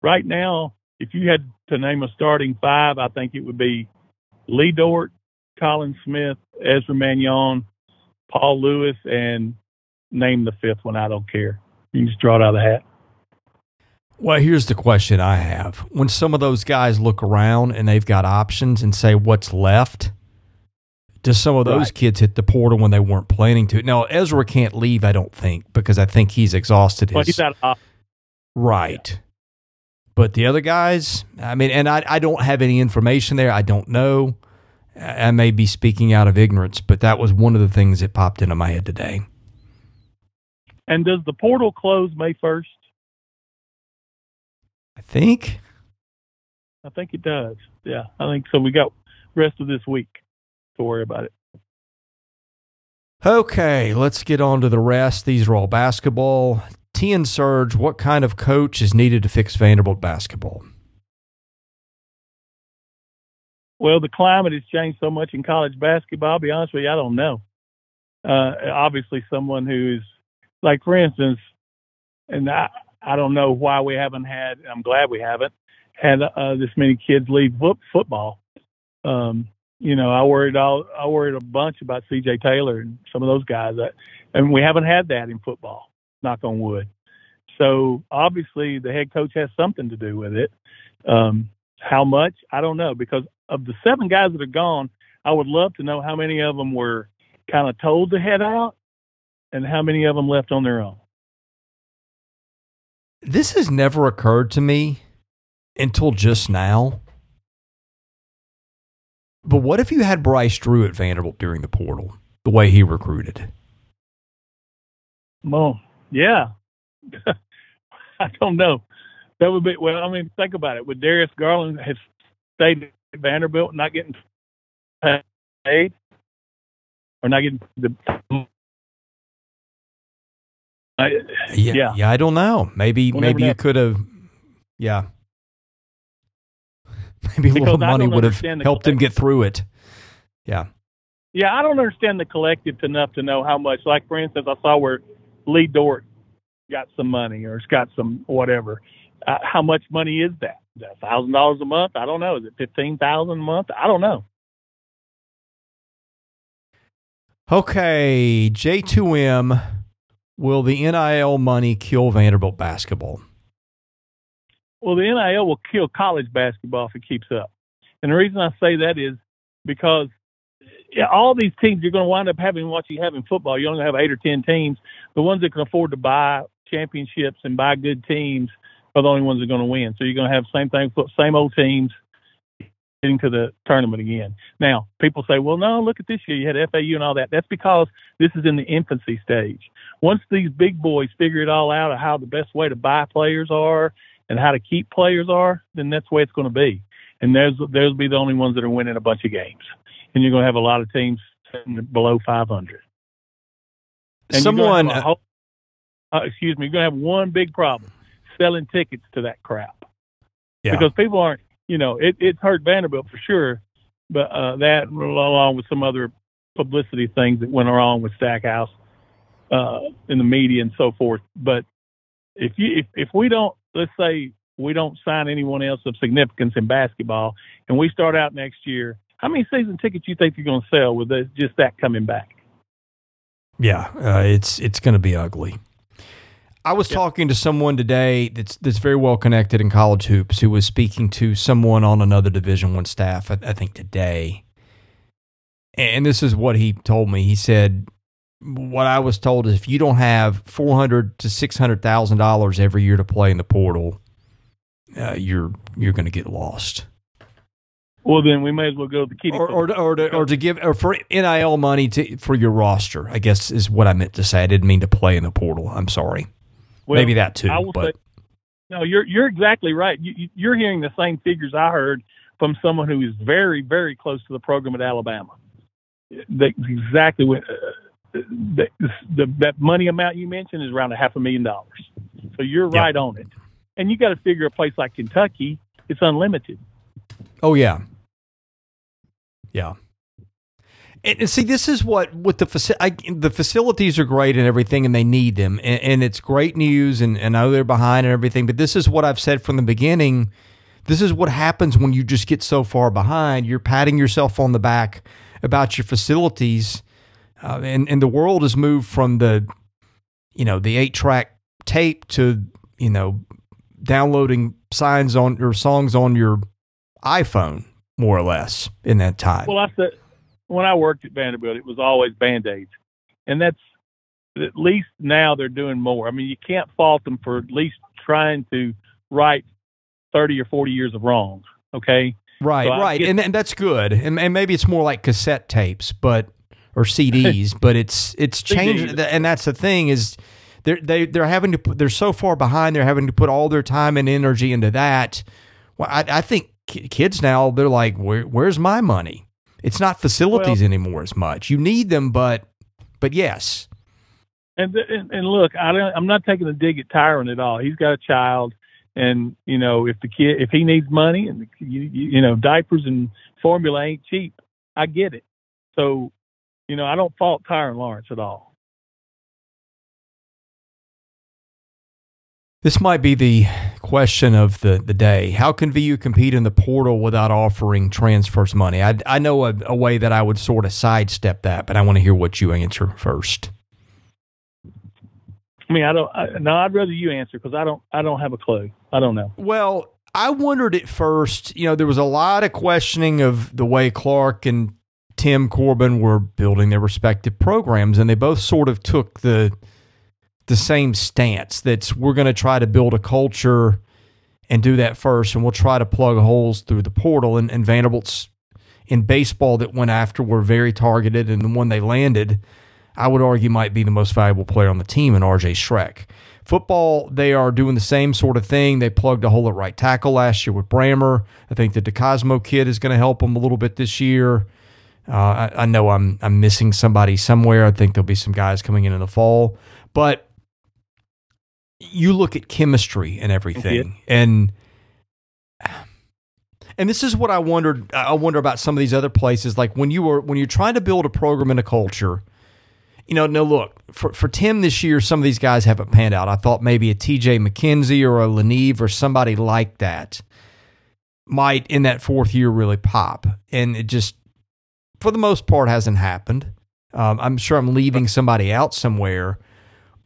Right now, if you had to name a starting five, I think it would be Lee Dort, Colin Smith, Ezra Manjon, Paul Lewis, and name the fifth one. I don't care. You can just draw it out of the hat. Well, here's the question I have. When some of those guys look around and they've got options and say, what's left? Does some of those right. kids hit the portal when they weren't planning to? Now, Ezra can't leave, I don't think, because I think he's exhausted well, his. He's out right. Yeah. But the other guys, I mean, and I, I don't have any information there. I don't know. I may be speaking out of ignorance, but that was one of the things that popped into my head today. And does the portal close May 1st? Think. I think it does. Yeah, I think so. We got rest of this week to worry about it. Okay, let's get on to the rest. These are all basketball. T and Surge, what kind of coach is needed to fix Vanderbilt basketball? Well, the climate has changed so much in college basketball. I'll be honest with you, I don't know. Uh, obviously, someone who's like, for instance, and I, I don't know why we haven't had. I'm glad we haven't had uh, this many kids leave foot, football. Um, you know, I worried all I worried a bunch about C.J. Taylor and some of those guys, that, and we haven't had that in football. Knock on wood. So obviously, the head coach has something to do with it. Um, how much? I don't know because of the seven guys that are gone. I would love to know how many of them were kind of told to head out, and how many of them left on their own. This has never occurred to me until just now. But what if you had Bryce Drew at Vanderbilt during the portal, the way he recruited? Well, yeah. I don't know. That would be well. I mean, think about it. Would Darius Garland have stayed at Vanderbilt, not getting paid, or not getting the I, yeah, yeah, yeah, I don't know. Maybe we'll maybe you could have. Yeah. Maybe because a little money would have helped him get through it. Yeah. Yeah, I don't understand the collective enough to know how much. Like for instance, I saw where Lee Dort got some money or it's got some whatever. Uh, how much money is that? Is that thousand dollars a month? I don't know. Is it fifteen thousand a month? I don't know. Okay, J2M Will the NIL money kill Vanderbilt basketball? Well, the NIL will kill college basketball if it keeps up. And the reason I say that is because all these teams you're going to wind up having what you have in football. You only have eight or ten teams. The ones that can afford to buy championships and buy good teams are the only ones that are going to win. So you're going to have same thing, same old teams getting to the tournament again. Now, people say, well, no, look at this year. You had FAU and all that. That's because this is in the infancy stage. Once these big boys figure it all out of how the best way to buy players are and how to keep players are, then that's the way it's going to be. And there's there'll be the only ones that are winning a bunch of games, and you're going to have a lot of teams below 500. And Someone, uh, uh, excuse me, you're going to have one big problem: selling tickets to that crap. Yeah. Because people aren't you know, it, it's hurt Vanderbilt for sure, but uh, that along with some other publicity things that went wrong with Stackhouse uh, in the media and so forth. But if you if, if we don't let's say we don't sign anyone else of significance in basketball, and we start out next year, how many season tickets you think you're going to sell with just that coming back? Yeah, uh, it's it's going to be ugly. I was yep. talking to someone today that's that's very well connected in college hoops who was speaking to someone on another Division One staff. I, I think today, and this is what he told me. He said, "What I was told is if you don't have four hundred to six hundred thousand dollars every year to play in the portal, uh, you're you're going to get lost." Well, then we may as well go to the kiddie or or, or, to, or to give or for NIL money to for your roster. I guess is what I meant to say. I didn't mean to play in the portal. I'm sorry. Well, Maybe that too. But say, no, you're you're exactly right. You, you- you're hearing the same figures I heard from someone who is very very close to the program at Alabama. That's exactly what uh, the, the that money amount you mentioned is around a half a million dollars. So you're Yep. right on it. And you got to figure a place like Kentucky, it's unlimited. oh yeah, yeah. And, and see, this is what with the faci- I, the facilities are great and everything, and they need them, and, and it's great news. And, and I know they're behind and everything, but this is what I've said from the beginning. This is what happens when you just get so far behind. You're patting yourself on the back about your facilities, uh, and and the world has moved from the, you know, the eight track tape to you know, downloading signs on or songs on your iPhone, more or less, in that time. Well, I said when I worked at Vanderbilt, it was always band aids, and that's at least now they're doing more. I mean, you can't fault them for at least trying to right thirty or forty years of wrongs. Okay, Right, So right, get- and and that's good, and and maybe it's more like cassette tapes, but or CDs, but it's it's changed, and that's the thing is they're they they're having to put they're so far behind, they're having to put all their time and energy into that. Well, I, I think kids now they're like, Where, where's my money? It's not facilities anymore as much. You need them, but but yes, and and, and look, I don't, I'm not taking a dig at Tyrin at all. He's got a child, and you know if the kid if he needs money and you you, you know diapers and formula ain't cheap, I get it. So, you know, I don't fault Tyrin Lawrence at all. This might be the question of the, the day. How can VU compete in the portal without offering transfers money? I, I know a, a way that I would sort of sidestep that, but I want to hear what you answer first. I mean, I don't. I, no, I'd rather you answer because I don't. I don't have a clue. I don't know. Well, I wondered at first, you know, there was a lot of questioning of the way Clark and Tim Corbin were building their respective programs, and they both sort of took the the same stance that's we're going to try to build a culture and do that first, and we'll try to plug holes through the portal. And, and Vanderbilt's in baseball that went after were very targeted, and the one they landed, I would argue, might be the most valuable player on the team in RJ Schreck. Football, they are doing the same sort of thing. They plugged a hole at right tackle last year with Brammer. I think the DeCosmo kid is going to help them a little bit this year. Uh, I, I know I'm I'm missing somebody somewhere. I think there'll be some guys coming in in the fall, but you look at chemistry and everything, and and this is what I wondered. I wonder about some of these other places, like when you were when you're trying to build a program and a culture. You know, no, look for for Tim this year. Some of these guys haven't panned out. I thought maybe a T.J. McKenzie or a LaNeve or somebody like that might in that fourth year really pop, and it just for the most part hasn't happened. Um, I'm sure I'm leaving somebody out somewhere,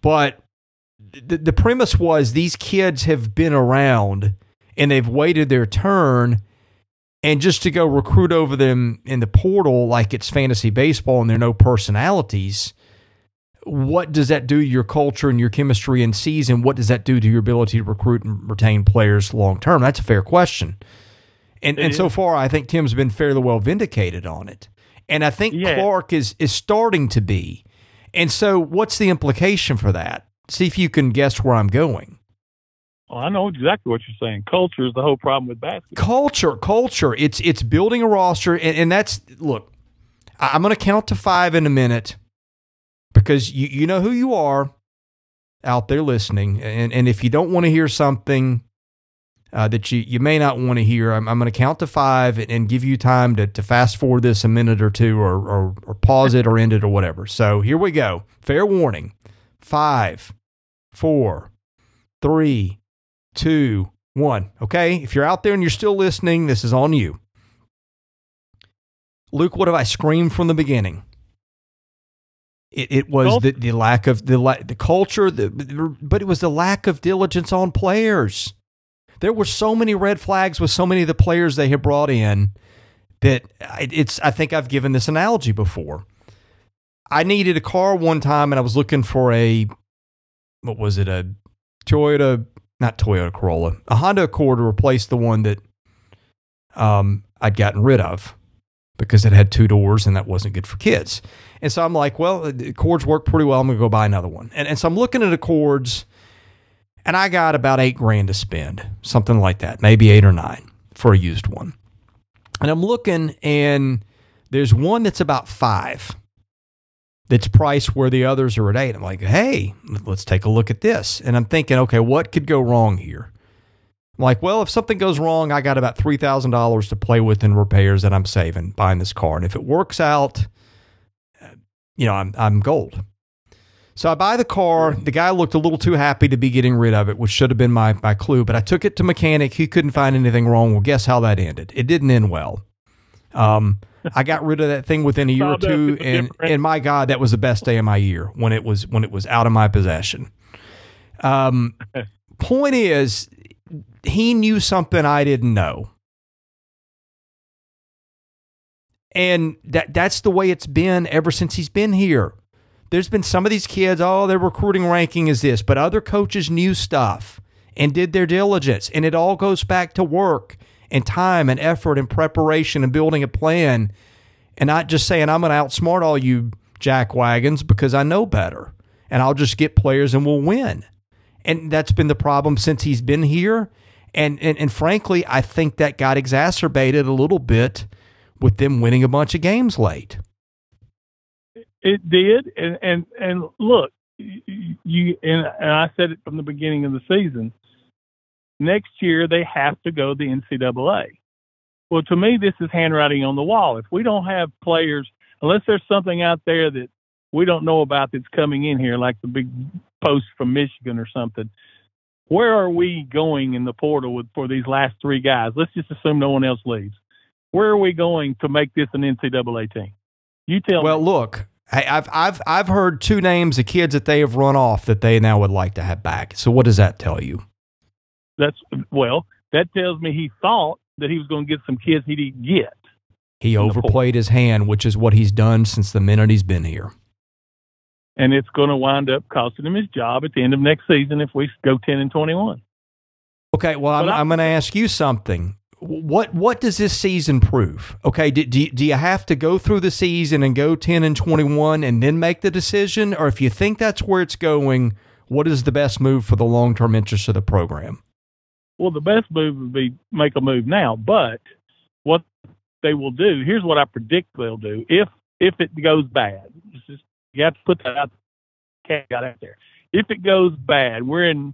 but the, the premise was these kids have been around and they've waited their turn and just to go recruit over them in the portal like it's fantasy baseball and there are no personalities what does that do to your culture and your chemistry in season? What does that do to your ability to recruit and retain players long term? That's a fair question. And It and so far i think tim's been fairly well vindicated on it. And i think Yeah. clark is is starting to be. And so what's the implication for that see if you can guess where i'm going. Well, I know exactly what you're saying. Culture is the whole problem with basketball. culture culture. It's it's building a roster and, and that's look I- i'm going to count to five in a minute because you, you know who you are out there listening and, and if you don't want to hear something uh, that you, you may not want to hear i'm, I'm going to count to five and, and give you time to, to fast forward this a minute or two or, or, or pause it or end it or whatever. So here we go. Fair warning. Five four three two one. Okay. If you're out there and you're still listening, this is on you. Luke, what have I screamed from the beginning? It, it was Well- the, the lack of the la- the culture, the, but it was the lack of diligence on players. There were so many red flags with so many of the players they had brought in that it's. I think I've given this analogy before. I needed a car one time, and I was looking for a what was it a Toyota not Toyota Corolla, a Honda Accord to replace the one that um, I'd gotten rid of because it had two doors and that wasn't good for kids. And so I'm like, well, the cords work pretty well. I'm to go buy another one. And, and so I'm looking at the cords and I got about eight grand to spend, something like that, maybe eight or nine for a used one. And I'm looking and there's one that's about five that's priced where the others are at eight. I'm like, hey, let's take a look at this. And I'm thinking, okay, what could go wrong here? I'm like, well, if something goes wrong, I got about $3,000 to play with in repairs that I'm saving buying this car. And if it works out, uh, you know, I'm, I'm gold. So I buy the car. The guy looked a little too happy to be getting rid of it, which should have been my, my clue. But I took it to mechanic. He couldn't find anything wrong. Well, guess how that ended? It didn't end well. Um, I got rid of that thing within a year or two, and and my God, that was the best day of my year when it was when it was out of my possession. Um, point is, he knew something I didn't know. And that that's the way it's been ever since he's been here. There's been some of these kids, oh, their recruiting ranking is this, but other coaches knew stuff and did their diligence. And it all goes back to work and time and effort and preparation and building a plan and not just saying, I'm going to outsmart all you jack wagons because I know better and I'll just get players and we'll win. And that's been the problem since he's been here. And, and, and frankly, I think that got exacerbated a little bit with them winning a bunch of games late. It did, and and and look, you and, and I said it from the beginning of the season. Next year they have to go to the NCAA. Well, to me, this is handwriting on the wall. If we don't have players, unless there's something out there that we don't know about that's coming in here, like the big post from Michigan or something, where are we going in the portal with, for these last three guys? Let's just assume no one else leaves. Where are we going to make this an NCAA team? You tell well, me. Well, look, I've I've I've heard two names of kids that they have run off that they now would like to have back. So what does that tell you? That's well, that tells me he thought that he was going to get some kids he didn't get. He overplayed his hand, which is what he's done since the minute he's been here and it's going to wind up costing him his job at the end of next season if we go 10 and 21. Okay, well, I'm, I'm going to ask you something. What what does this season prove? Okay, do, do, do you have to go through the season and go 10 and 21 and then make the decision? Or if you think that's where it's going, what is the best move for the long term interest of the program? Well, the best move would be make a move now, but what they will do, here's what I predict they'll do. If if it goes bad, just you have to put that out, caveat out there. If it goes bad, we're in,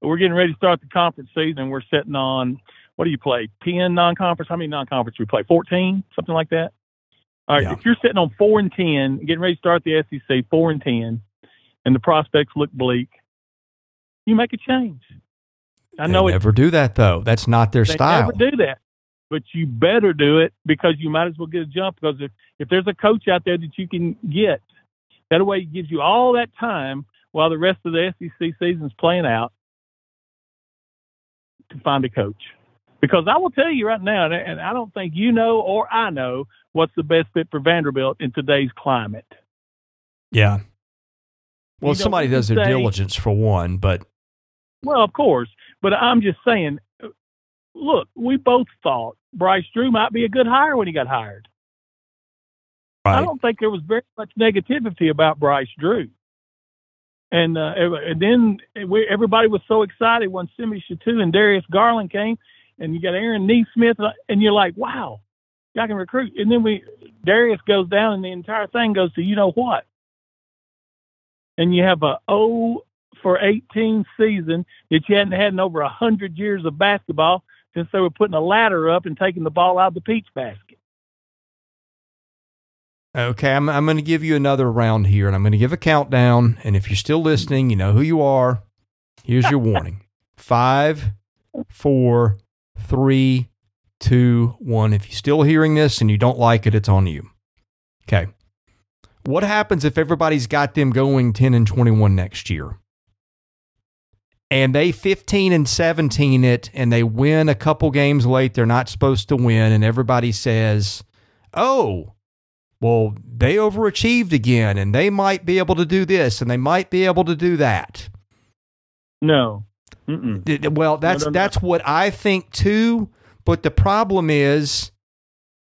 we're getting ready to start the conference season. We're sitting on, what do you play? 10 non-conference? How many non-conference do we play? 14? Something like that? All right. Yeah. If you're sitting on four and 10, getting ready to start the SEC, four and 10, and the prospects look bleak, you make a change. I know they never do that though. That's not their style. Never do that, but you better do it because you might as well get a jump. Because if if there's a coach out there that you can get that way, it gives you all that time while the rest of the SEC season's playing out to find a coach. Because I will tell you right now, and I don't think you know or I know what's the best fit for Vanderbilt in today's climate. Yeah. Well, somebody does their say, diligence for one, but. Well, of course. But I'm just saying, look, we both thought Bryce Drew might be a good hire when he got hired. Right. I don't think there was very much negativity about Bryce Drew. And uh, and then we, everybody was so excited when Simi Shittu and Darius Garland came, and you got Aaron Nesmith, uh, and you're like, wow, y'all can recruit. And then we Darius goes down, and the entire thing goes to you know what. And you have a a O for 18 season that you hadn't had in over a hundred years of basketball since they were putting a ladder up and taking the ball out of the peach basket. Okay, I'm, I'm going to give you another round here, and I'm going to give a countdown. And if you're still listening, you know who you are. Here's your warning five, four, three, two, one. If you're still hearing this and you don't like it, it's on you. Okay. What happens if everybody's got them going 10 and 21 next year? And they 15 and 17 it, and they win a couple games late they're not supposed to win, and everybody says, oh, well, they overachieved again and they might be able to do this and they might be able to do that. No. Mm-mm. Well, that's no, no, no. that's what I think too, but the problem is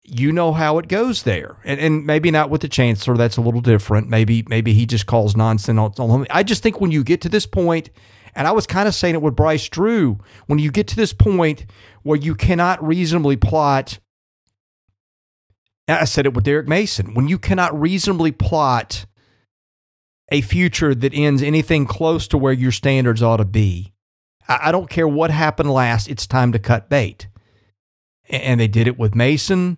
you know how it goes there, and, and maybe not with the chancellor. That's a little different. Maybe maybe he just calls nonsense on. I just think when you get to this point, and I was kind of saying it with Bryce Drew, when you get to this point where you cannot reasonably plot. I said it with Derek Mason. When you cannot reasonably plot a future that ends anything close to where your standards ought to be, I don't care what happened last. It's time to cut bait, and they did it with Mason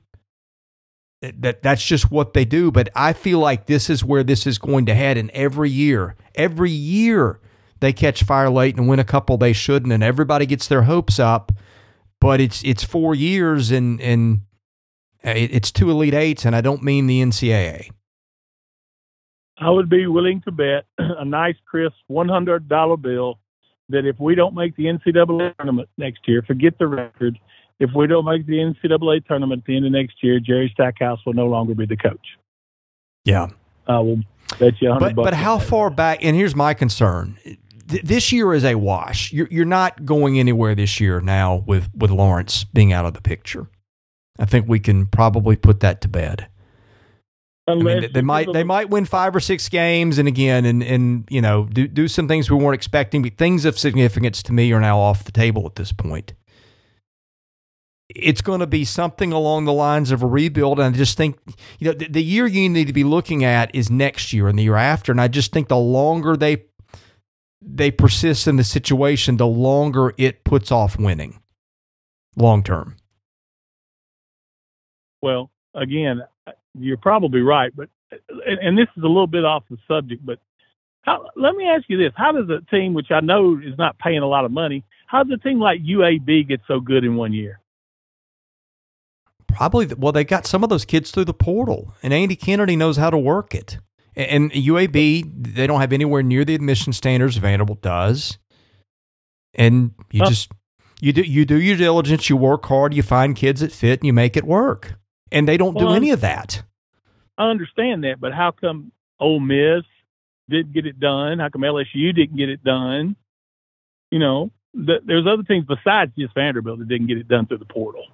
that that's just what they do. But I feel like this is where this is going to head. And every year, every year they catch fire late and win a couple they shouldn't, and everybody gets their hopes up. But it's it's four years and and uh, it's two elite eights, and I don't mean the NCAA. I would be willing to bet a nice, crisp one hundred dollar bill that if we don't make the NCAA tournament next year, forget the record if we don't make the NCAA tournament at the end of next year, Jerry Stackhouse will no longer be the coach. Yeah. I will bet you 100 but but how far back? And here's my concern. This year is a wash. You're, you're not going anywhere this year now with, with Lawrence being out of the picture. I think we can probably put that to bed. I mean, they might they might win five or six games, and again, and and you know, do do some things we weren't expecting. But things of significance to me are now off the table at this point it's going to be something along the lines of a rebuild. And I just think, you know, the, the, year you need to be looking at is next year and the year after. And I just think the longer they they persist in the situation, the longer it puts off winning long term. Well, again, you're probably right, but and this is a little bit off the subject, but how, let me ask you this: How does a team, which I know is not paying a lot of money, how does a team like UAB get so good in one year? Probably, well, they got some of those kids through the portal, and Andy Kennedy knows how to work it. And UAB, they don't have anywhere near the admission standards Vanderbilt does. And you huh. just you do you do your diligence, you work hard, you find kids that fit, and you make it work. And they don't well, do any of that. I understand that, but how come Ole Miss didn't get it done? How come LSU didn't get it done? You know, the, there's other things besides just Vanderbilt that didn't get it done through the portal.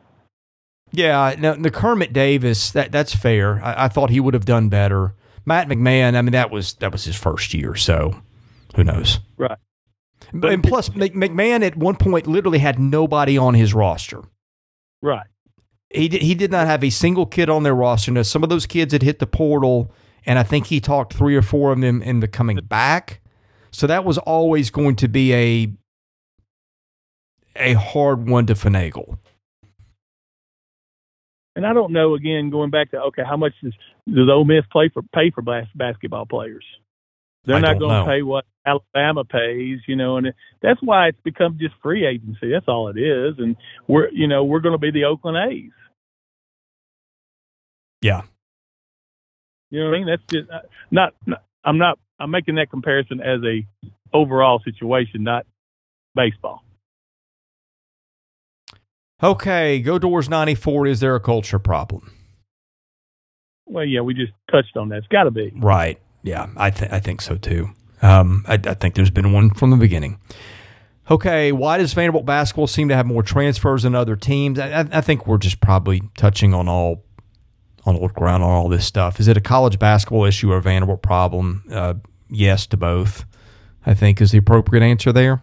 Yeah, now the Kermit Davis, that that's fair. I, I, thought he would have done better. Matt McMahon, I mean that was that was his first year, so who knows? Right. But, and plus, McMahon at one point literally had nobody on his roster. Right. He did, he did not have a single kid on their roster. Now some of those kids had hit the portal, and I think he talked three or four of them into coming back. So that was always going to be a a hard one to finagle. And I don't know. Again, going back to okay, how much does does Ole Miss play for pay for bas- basketball players? They're I not going to pay what Alabama pays, you know, and it, that's why it's become just free agency. That's all it is, and we're you know we're going to be the Oakland A's. Yeah. You know what I mean? That's just uh, not, not. I'm not. I'm making that comparison as a overall situation, not baseball. Okay, go Dores 94. Is there a culture problem? Well, yeah, we just touched on that. It's got to be. Right. Yeah, I, th- I think so too. Um, I, I think there's been one from the beginning. Okay, why does Vanderbilt basketball seem to have more transfers than other teams? I, I think we're just probably touching on all on old ground on all this stuff. Is it a college basketball issue or a Vanderbilt problem? Uh, yes to both. I think is the appropriate answer there.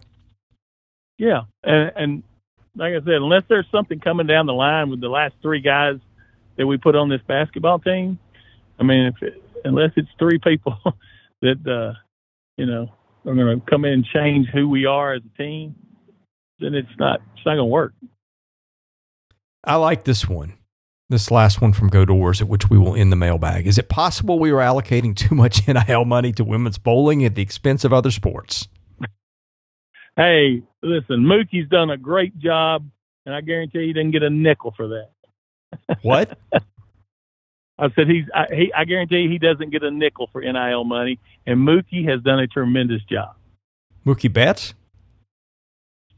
Yeah, and, and like I said, unless there's something coming down the line with the last three guys that we put on this basketball team, I mean, if it, unless it's three people that uh, you know are going to come in and change who we are as a team, then it's not it's not going to work. I like this one. This last one from Go Dores, at which we will end the mailbag. Is it possible we are allocating too much NIL money to women's bowling at the expense of other sports? hey, listen, Mookie's done a great job, and I guarantee he didn't get a nickel for that. What? I said he's. I, he, I guarantee he doesn't get a nickel for NIL money, and Mookie has done a tremendous job. Mookie Betts?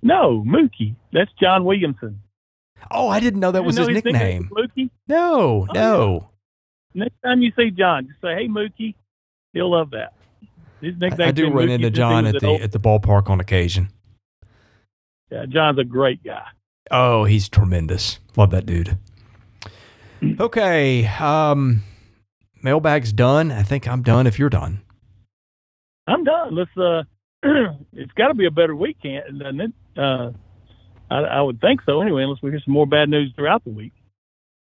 No, Mookie. That's John Williamson. Oh, I didn't know that was his, his nickname. Mookie? No, oh, no. Yeah. Next time you see John, just say, "Hey, Mookie." He'll love that. His nickname. I do run Mookie into John at the old... at the ballpark on occasion. Yeah, John's a great guy. Oh, he's tremendous. Love that dude. Okay. Um, mailbag's done. I think I'm done if you're done. I'm done. Let's. Uh, it's got to be a better weekend, doesn't it? Uh, I, I would think so. Anyway, unless we hear some more bad news throughout the week.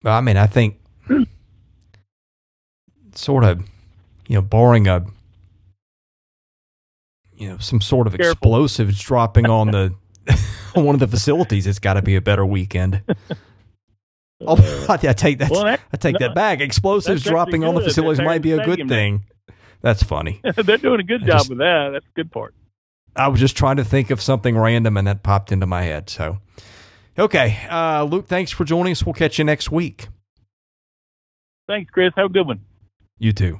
I mean, I think sort of, you know, barring a, you know, some sort of Careful. explosives dropping on the on one of the facilities, it's got to be a better weekend. Oh, I take that. Well, that- I take no, that back. Explosives dropping on the facilities might be a good thing. That's funny. They're doing a good I job just- with that. That's the good part. I was just trying to think of something random, and that popped into my head. So, okay, uh, Luke, thanks for joining us. We'll catch you next week. Thanks, Chris. Have a good one. You too.